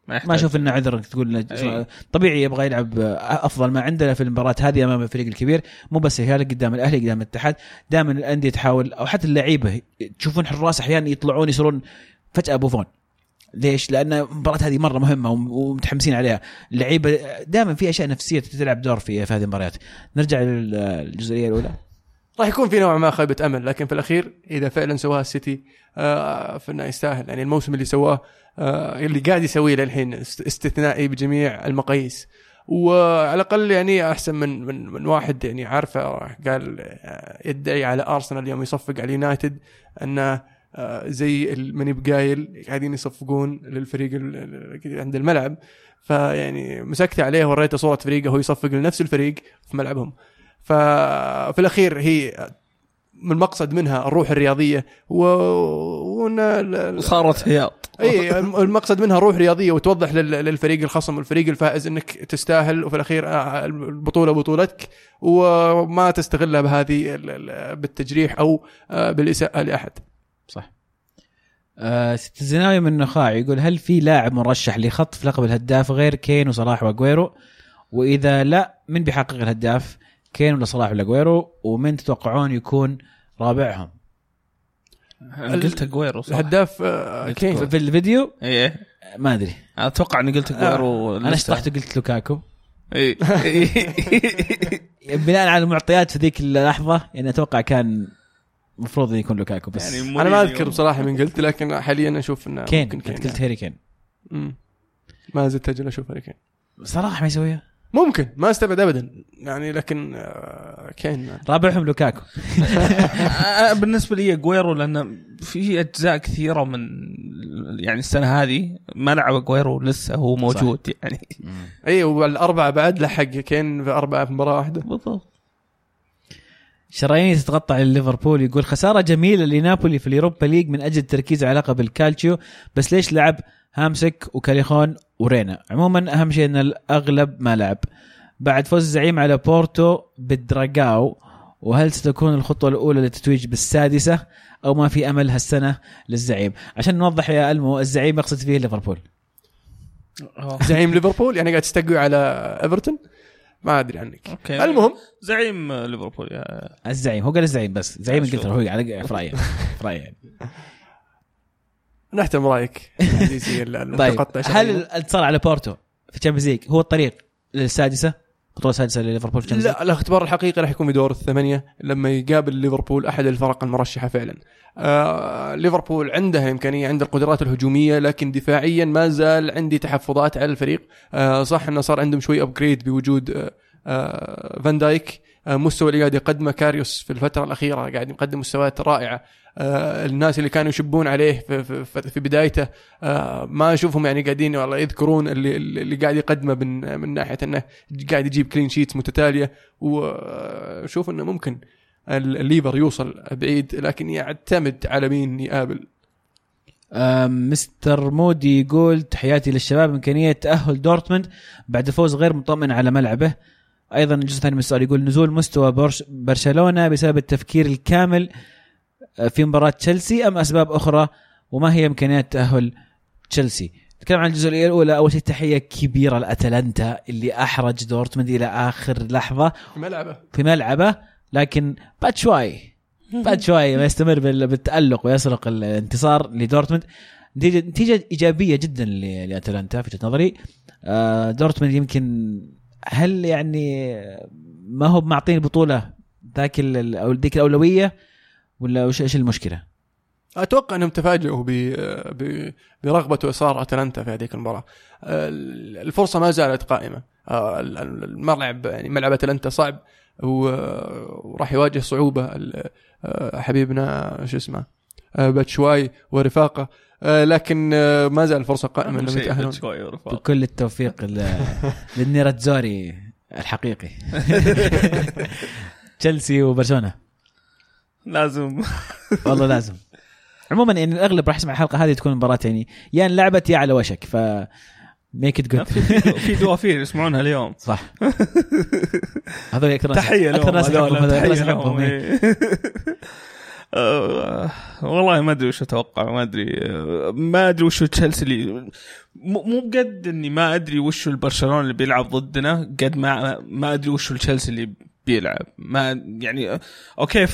ما, يحتاج. ما أشوف إنه عذر إنك تقول إنه أي. طبيعي يبغى يلعب أفضل ما عنده في المباراة هذه أمام الفريق الكبير. مو بس الهلال قدام الأهلي قدام الاتحاد. دائما الأندية تحاول أو حتى اللعيبة تشوفون حراس أحيانا يطلعون يصيرون فجأة بوفون ليش؟ لأن المباراة هذه مرة مهمة وم- ومتحمسين عليها، اللعيبه دائما في أشياء نفسية تلعب دور في في هذه المباريات. نرجع للجزئية الأولى. راح يكون في نوع ما خيبة أمل لكن في الأخير إذا فعلا سواها السيتي آه فإنه يستاهل يعني الموسم اللي سواه آه اللي قاعد يسويه للحين است- استثنائي بجميع المقاييس وعلى الأقل يعني أحسن من من من واحد يعني عارفه قال آه، يدعي على أرسنال يوم يصفق على اليونايتد أنه زي الماني بقايل قاعدين يصفقون للفريق عند الملعب. فيعني مسكت عليه وريته صورة فريقه وهو يصفق لنفس الفريق في ملعبهم. ففي الأخير هي من المقصد منها الروح الرياضية و... وإن وصارت هياط إي المقصد منها روح رياضية وتوضح لل- للفريق الخصم والفريق الفائز إنك تستاهل وفي الأخير آه، البطولة بطولتك وما تستغلها بهذه ال- ال- بالتجريح أو آه، بالإساءة لأحد. آه ست الزناوي من النخاع يقول هل في لاعب مرشح لخطف لقب الهداف غير كين وصلاح وأجويرو؟ وإذا لا من بيحقق الهداف؟ كين ولا صلاح ولا أجويرو؟ ومن تتوقعون يكون رابعهم؟ أنا قلت أجويرو صح. الهداف آه، كين. في الفيديو؟ إيه. ما أدري. أنا أتوقع إني قلت أجويرو أنا اشطحت وقلت لوكاكو. إيه. بناء على المعطيات في ذيك اللحظة يعني أتوقع كان المفروض إنه يكون لوكاكو بس يعني يعني أنا ما. أذكر بصراحة من قلت لكن حاليا أشوف إنه كين كين قلت هاري كين. مم. ما زلت أجل أشوف هاري كين. صراحة ما يسويها. ممكن ما استبعد ابدا. يعني لكن آه، كين. رابعهم لوكاكو. أنا بالنسبة لي جويرو لأن في أجزاء كثيرة من يعني السنة هذه ما لعب جويرو لسه هو موجود صح. يعني. اي والأربعة بعد لحق كين في أربعة في مباراة واحدة. بالضبط. شرايين تتقطع لليفربول يقول خسارة جميلة لنابولي في ال Europa League من أجل التركيز على لقب الكالتشيو بس ليش لعب هامسك وكاليخون ورينا؟ عموما أهم شيء إن الأغلب ما لعب. بعد فوز الزعيم على بورتو بالدراغاو وهل ستكون الخطوة الأولى للتتويج بالسادسة؟ أو ما في أمل هالسنة للزعيم؟ عشان نوضح يا ألمو الزعيم يقصد فيه ليفربول. زعيم ليفربول؟ يعني قاعد تستقوي على إيفرتون؟ ما أدري عنك. okay. المهم. زعيم ليفربول يا الزعيم هو قال الزعيم بس. زعيم. انجلترا هو على في رايي في رايي يعني. نحترم رأيك. عزيزي طيب هل الانتصار على بورتو في Champions League هو الطريق للسادسة؟ البطوله السادسه لليفربول في؟ لا الاختبار الحقيقي راح يكون في دور الثمانية لما يقابل ليفربول أحد الفرق المرشحة فعلا. آه ليفربول عندها إمكانية عند القدرات الهجومية لكن دفاعيا ما زال عندي تحفظات على الفريق. آه صح إنه صار عندهم شوي upgrade بوجود آه آه فان دايك مستوى اللي قاعد يقدمه كاريوس في الفترة الأخيرة قاعد يقدم مستويات رائعة. آه الناس اللي كانوا يشبون عليه في, في, في, بدايته آه ما أشوفهم يعني قاعدين والله يذكرون اللي اللي قاعد يقدمه من من ناحية إنه قاعد يجيب clean sheet متتالية. وأشوف إنه ممكن الليفر يوصل بعيد لكن يعتمد على مين؟ يقابل. مستر مودي يقول تحياتي للشباب إمكانية تأهل دورتموند بعد فوز غير مطمئن على ملعبه. أيضا الجزء الثاني من السؤال يقول نزول مستوى برش برشلونة بسبب التفكير الكامل آه، في مباراة تشيلسي أم أسباب أخرى؟ وما هي إمكانيات تأهل تشيلسي؟ نتكلم عن الجزئيه الاولى أول شيء تحية كبيرة لأتلانتا اللي أحرج دورتموند إلى آخر لحظة. ملعبه. في ملعبه لكن بعد شوي بعد شوي ما يستمر بال- بالتألق ويسرق الانتصار لدورتموند. نتيجه نتيجة إيجابية جدا لأتلانتا في وجهة نظري. آه، دورتموند يمكن هل يعني ما هو معطين البطولة ذاك أو ذيك الأولوية ولا وش إيش المشكلة؟ أتوقع أنهم تفاجئوا برغبة واصرار أتلانتا في هذيك المباراة. الفرصة ما زالت قائمة. آه، الملعب يعني ملعب أتلانتا صعب وراح يواجه صعوبة آه، حبيبنا شو اسمه آه، باتشواي ورفاقة. لكن آه، ما زال الفرصة قائمة إنهم يتأهلون. بكل التوفيق للنيراتزوري الحقيقي. تشيلسي وبرشلونة. لازم. والله لازم. عموما يعني الأغلب راح يسمع الحلقة هذه تكون مباراة يعني يا انلعبت يا على وشك ف make it good في في دوافير يسمعونها اليوم. صح. هذول أكثر ناس تحيه لهم أكثر ناس يحبهم هذول أكثر ناس تحيه آه، والله ما أدري وش أتوقع ما أدري آه، ما أدري وش تشيلسي اللي مو بقد إني ما أدري وش البرشلونة اللي بيلعب ضدنا قد ما ما أدري وش تشيلسي اللي بيلعب. ما يعني okay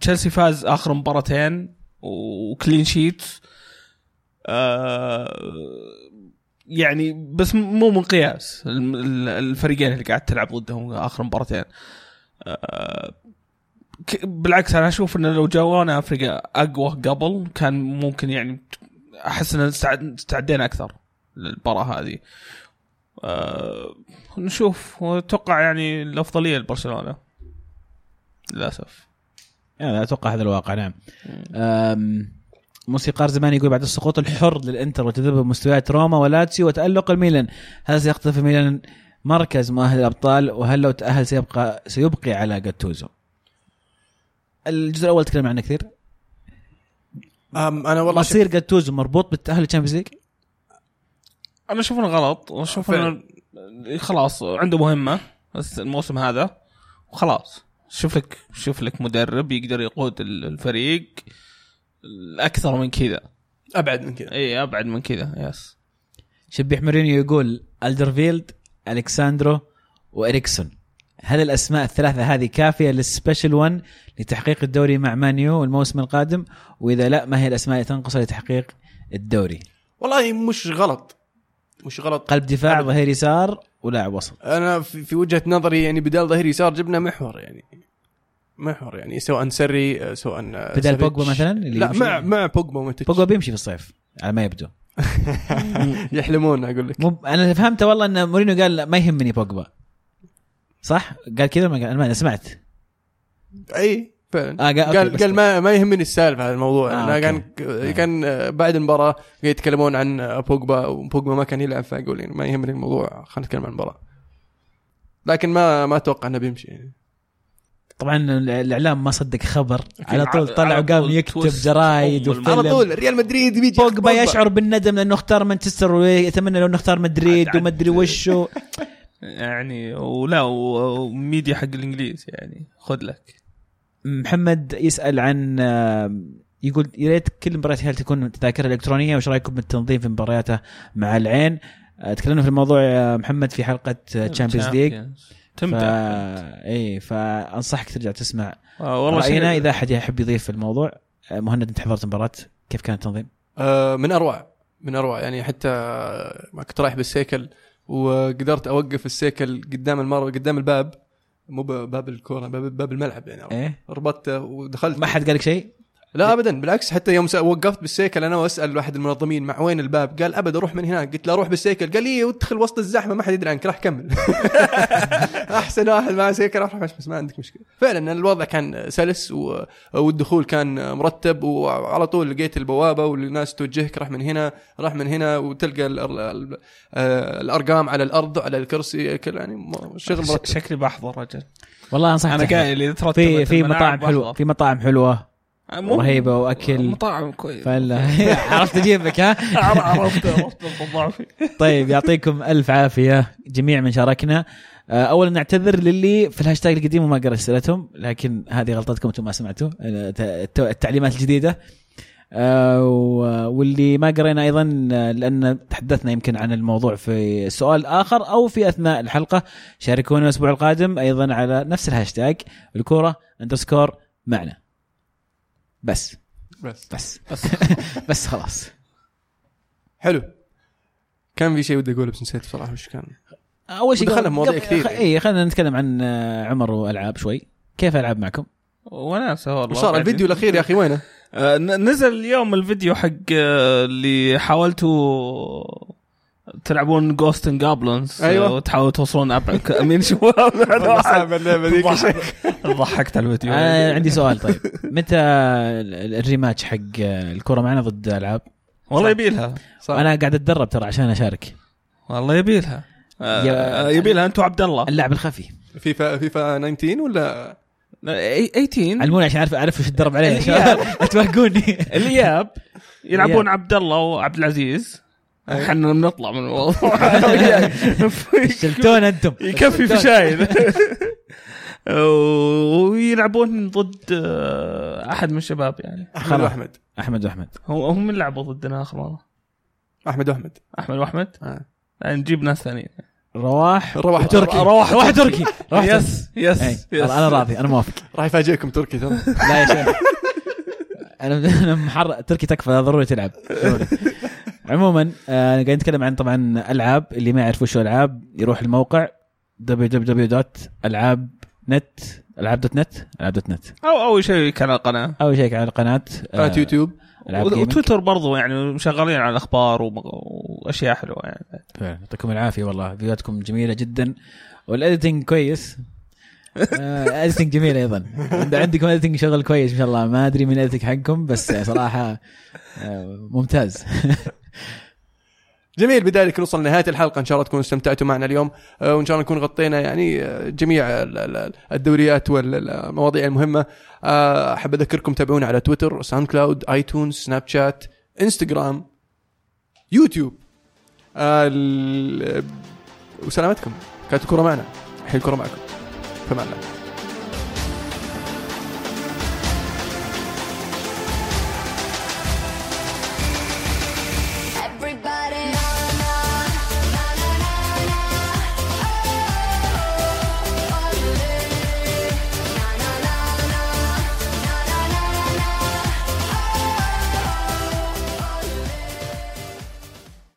تشيلسي فاز آخر مباراتين و clean sheet آه يعني بس مو من قياس الفريقين اللي قاعد تلعب ضدهم آخر مباراتين. ك- بالعكس أنا أشوف انه لو جاونا فرق أقوى قبل كان ممكن يعني أحس إن استعد- استعدينا أكثر للمباراة هذه. آه نشوف. وأتوقع يعني الأفضلية لبرشلونة. للأسف. يعني أتوقع هذا الواقع نعم. موسيقار زمان يقول بعد السقوط الحر للإنتر وتذبذب مستويات روما ولاتسيو وتألق الميلان. هل سيقتفي ميلان مركز مؤهل الأبطال؟ وهل لو تأهل سيبقى سيبقي على جاتوزو؟ الجزء الأول تكلم عنه كثير؟ أم، أنا والله مصير جاتوزو مربوط بالتاهل لل Champions League أنا أشوف إنه غلط. أشوف إنه خلاص عنده مهمة بس الموسم هذا وخلاص شوف لك شوف لك مدرب يقدر يقود ال- الفريق أكثر من كذا. أبعد من كذا. إي أبعد من كذا yes. شبيح مورينيو يقول ألدرفيلد ألكساندرو وإريكسون. هل الأسماء الثلاثة هذه كافية لل special 1 لتحقيق الدوري مع مانيو الموسم القادم؟ وإذا لا ما هي الأسماء اللي تنقص لتحقيق الدوري؟ والله مش غلط. مش غلط. قلب دفاع. ظهير يسار ولاعب وسط. أنا في, وجهة نظري يعني بدال ظهير يسار جبنا محور يعني. محور يعني سواء سري سواء بدال سافيتش. بوجبا مثلا اللي لا مع مع بوجبا بوجبا بيمشي في الصيف على ما يبدو. يحلمون أقول لك. مو أنا فهمت والله إن مورينيو قال لا ما يهمني بوجبا. صح؟ قال كذا ما قال أنا ما سمعت أي فعلا آه قال قال قال ما ما يهمني السالفة هذا الموضوع آه، آه كان okay. كان بعد المباراة قاعد يتكلمون عن بوجبا وبوجبا ما كان يلعب فيقول يعني ما يهمني الموضوع خلينا نتكلم عن المباراة لكن ما ما أتوقع إنه بيمشي يعني. طبعا الإعلام ما صدق خبر. على طول طلع وقام يكتب جرايد وفيلم على طول ريال مدريد بيجي بوجبا يشعر بالندم لأنه اختار مانشستر ويتمنى لو انه اختار مدريد. ومدري وشو يعني ولا وميديا حق الإنجليز يعني. خذ لك. محمد يسأل عن آه، يقول يا ريت كل مباريات هل تكون تذاكر إلكترونية وش رأيكم بالتنظيم في مبارياته مع العين؟ آه، تكلمنا في الموضوع يا محمد في حلقة Champions League ف... تمتع إي فأنصحك ترجع تسمع. آه، والله رأينا شيء- إذا أحد يحب يضيف في الموضوع آه، مهند أنت حضرت مباراه كيف كان التنظيم؟ آه من أروع من أروع. يعني حتى ما كنت رايح بالسيكل وقدرت أوقف السيكل قدام المر قدام الباب. مو باب الكورة باب, باب الملعب يعني. إيه؟ ربطته ودخلت. ما حد قال لك شيء؟ لا ابدا. بالعكس حتى يوم وقفت بالسيكل أنا وأسأل واحد المنظمين مع وين الباب قال أبد أروح من هناك. قلت له أروح بالسيكل. قال لي ادخل وسط الزحمة ما حد يدري عنك راح كمل. أحسن واحد مع سيكل مش بس ما عندك مشكلة. فعلا الوضع كان سلس و... والدخول كان مرتب وعلى طول لقيت البوابة والناس توجهك راح من هنا راح من هنا وتلقى ال... ال... ال... الأرقام على الأرض على الكرسي كل يعني شغل مرتب. شكلي بحضر رجل والله أنصحك. أنا. قايل اذا في في مطاعم حلوة. في مطاعم حلوة. رهيبة وأكل. مطاعم كويس. فلا. عرفت أجيبك ها؟ عرفت عرفت ضعفي طيب يعطيكم ألف عافية جميع من شاركنا آه، اولا نعتذر للي في الهاشتاج القديم وما قرأت اسئلتهم لكن هذه غلطتكم أنتم ما سمعتوا آه، الت- التعليمات الجديدة. آه، واللي ما قرينا أيضا آه، لأن تحدثنا يمكن عن الموضوع في سؤال آخر أو في أثناء الحلقة. شاركونا الأسبوع القادم أيضا على نفس الهاشتاج الكورة underscore معنا. بس. بس. بس. بس. بس خلاص. حلو. كان في شيء ودي أقوله بس نسيت بصراحه وش كان. أول شيء ودخلنا بمواضيع قبل- كثير. خ- اي خلينا نتكلم عن عمر وألعاب شوي. كيف العاب معكم؟ وناسة والله. وصار. الفيديو الأخير يا أخي وينه؟ آه، نزل اليوم الفيديو حق آه، اللي حاولتوا تلعبون Ghosts 'n Goblins أيوة. وتحاولوا توصلون أب- مين شو؟ صعب اللعبه ذيك يا شيخ. ضحكت على الفيديو. أنا عندي سؤال طيب. متى ال- ال rematch حق آه، الكرة معنا ضد ألعاب؟ والله يبي لها. صح. أنا قاعد أتدرب ترى عشان أشارك. والله يبي لها. يا- يبي لها. أنتم عبد الله. اللعب الخفي. فيفا فيفا 19 ولا؟ أي- 18 علموني عشان اعرف أعرف وش اتدرب عليه. يا شباب لا توهقوني الإياب. يلعبون. عبد الله وعبد العزيز. إحنا بنطلع من الموضوع. شلتونا أنتم. يكفي في شايل ويلعبون ضد آه، أحد من الشباب يعني. أحمد. وأحمد. أحمد وأحمد. هو هم من لعبوا ضدنا اخر مرة. أحمد وأحمد. أحمد وأحمد؟ آه. نجيب ناس ثانيين. رواح رواح تركي. رواح رواح تركي. رواح تركي. yes yes. yes. أنا راضي أنا موافق. راح يفاجئكم تركي ترى. لا يا شيخ. أنا أنا محر تركي تكفى ضروري تلعب. عموما آه، قاعد نتكلم عن طبعا ألعاب اللي ما يعرفوا شو ألعاب يروح الموقع www.ألعاب.net ألعاب.net ألعاب.net أو اول شيء كان القناة. اول شيء على القناة آه، قناة يوتيوب. ألعاب و- gaming. وتويتر برضو يعني شغالين على الأخبار وأشياء حلوة يعني. يعطيكم العافية والله. فيديوهاتكم جميلة جدا. وال editing كويس. آه، editing جميل أيضا. عند- عندكم editing شغل كويس ما شاء الله. ما أدري من ال editing حقكم بس صراحة آه، ممتاز. جميل بذلك نوصل لنهاية الحلقة. إن شاء الله تكونوا استمتعتوا معنا اليوم آه، وإن شاء الله نكون غطينا يعني آه، جميع ال- ال- الدوريات والمواضيع المهمة. آه، أحب أذكركم تابعونا على تويتر ساوند كلاود آيتونز سناب شات إنستغرام يوتيوب. وسلامتكم. كانت الكرة معنا. الحين الكرة معكم. في أمان الله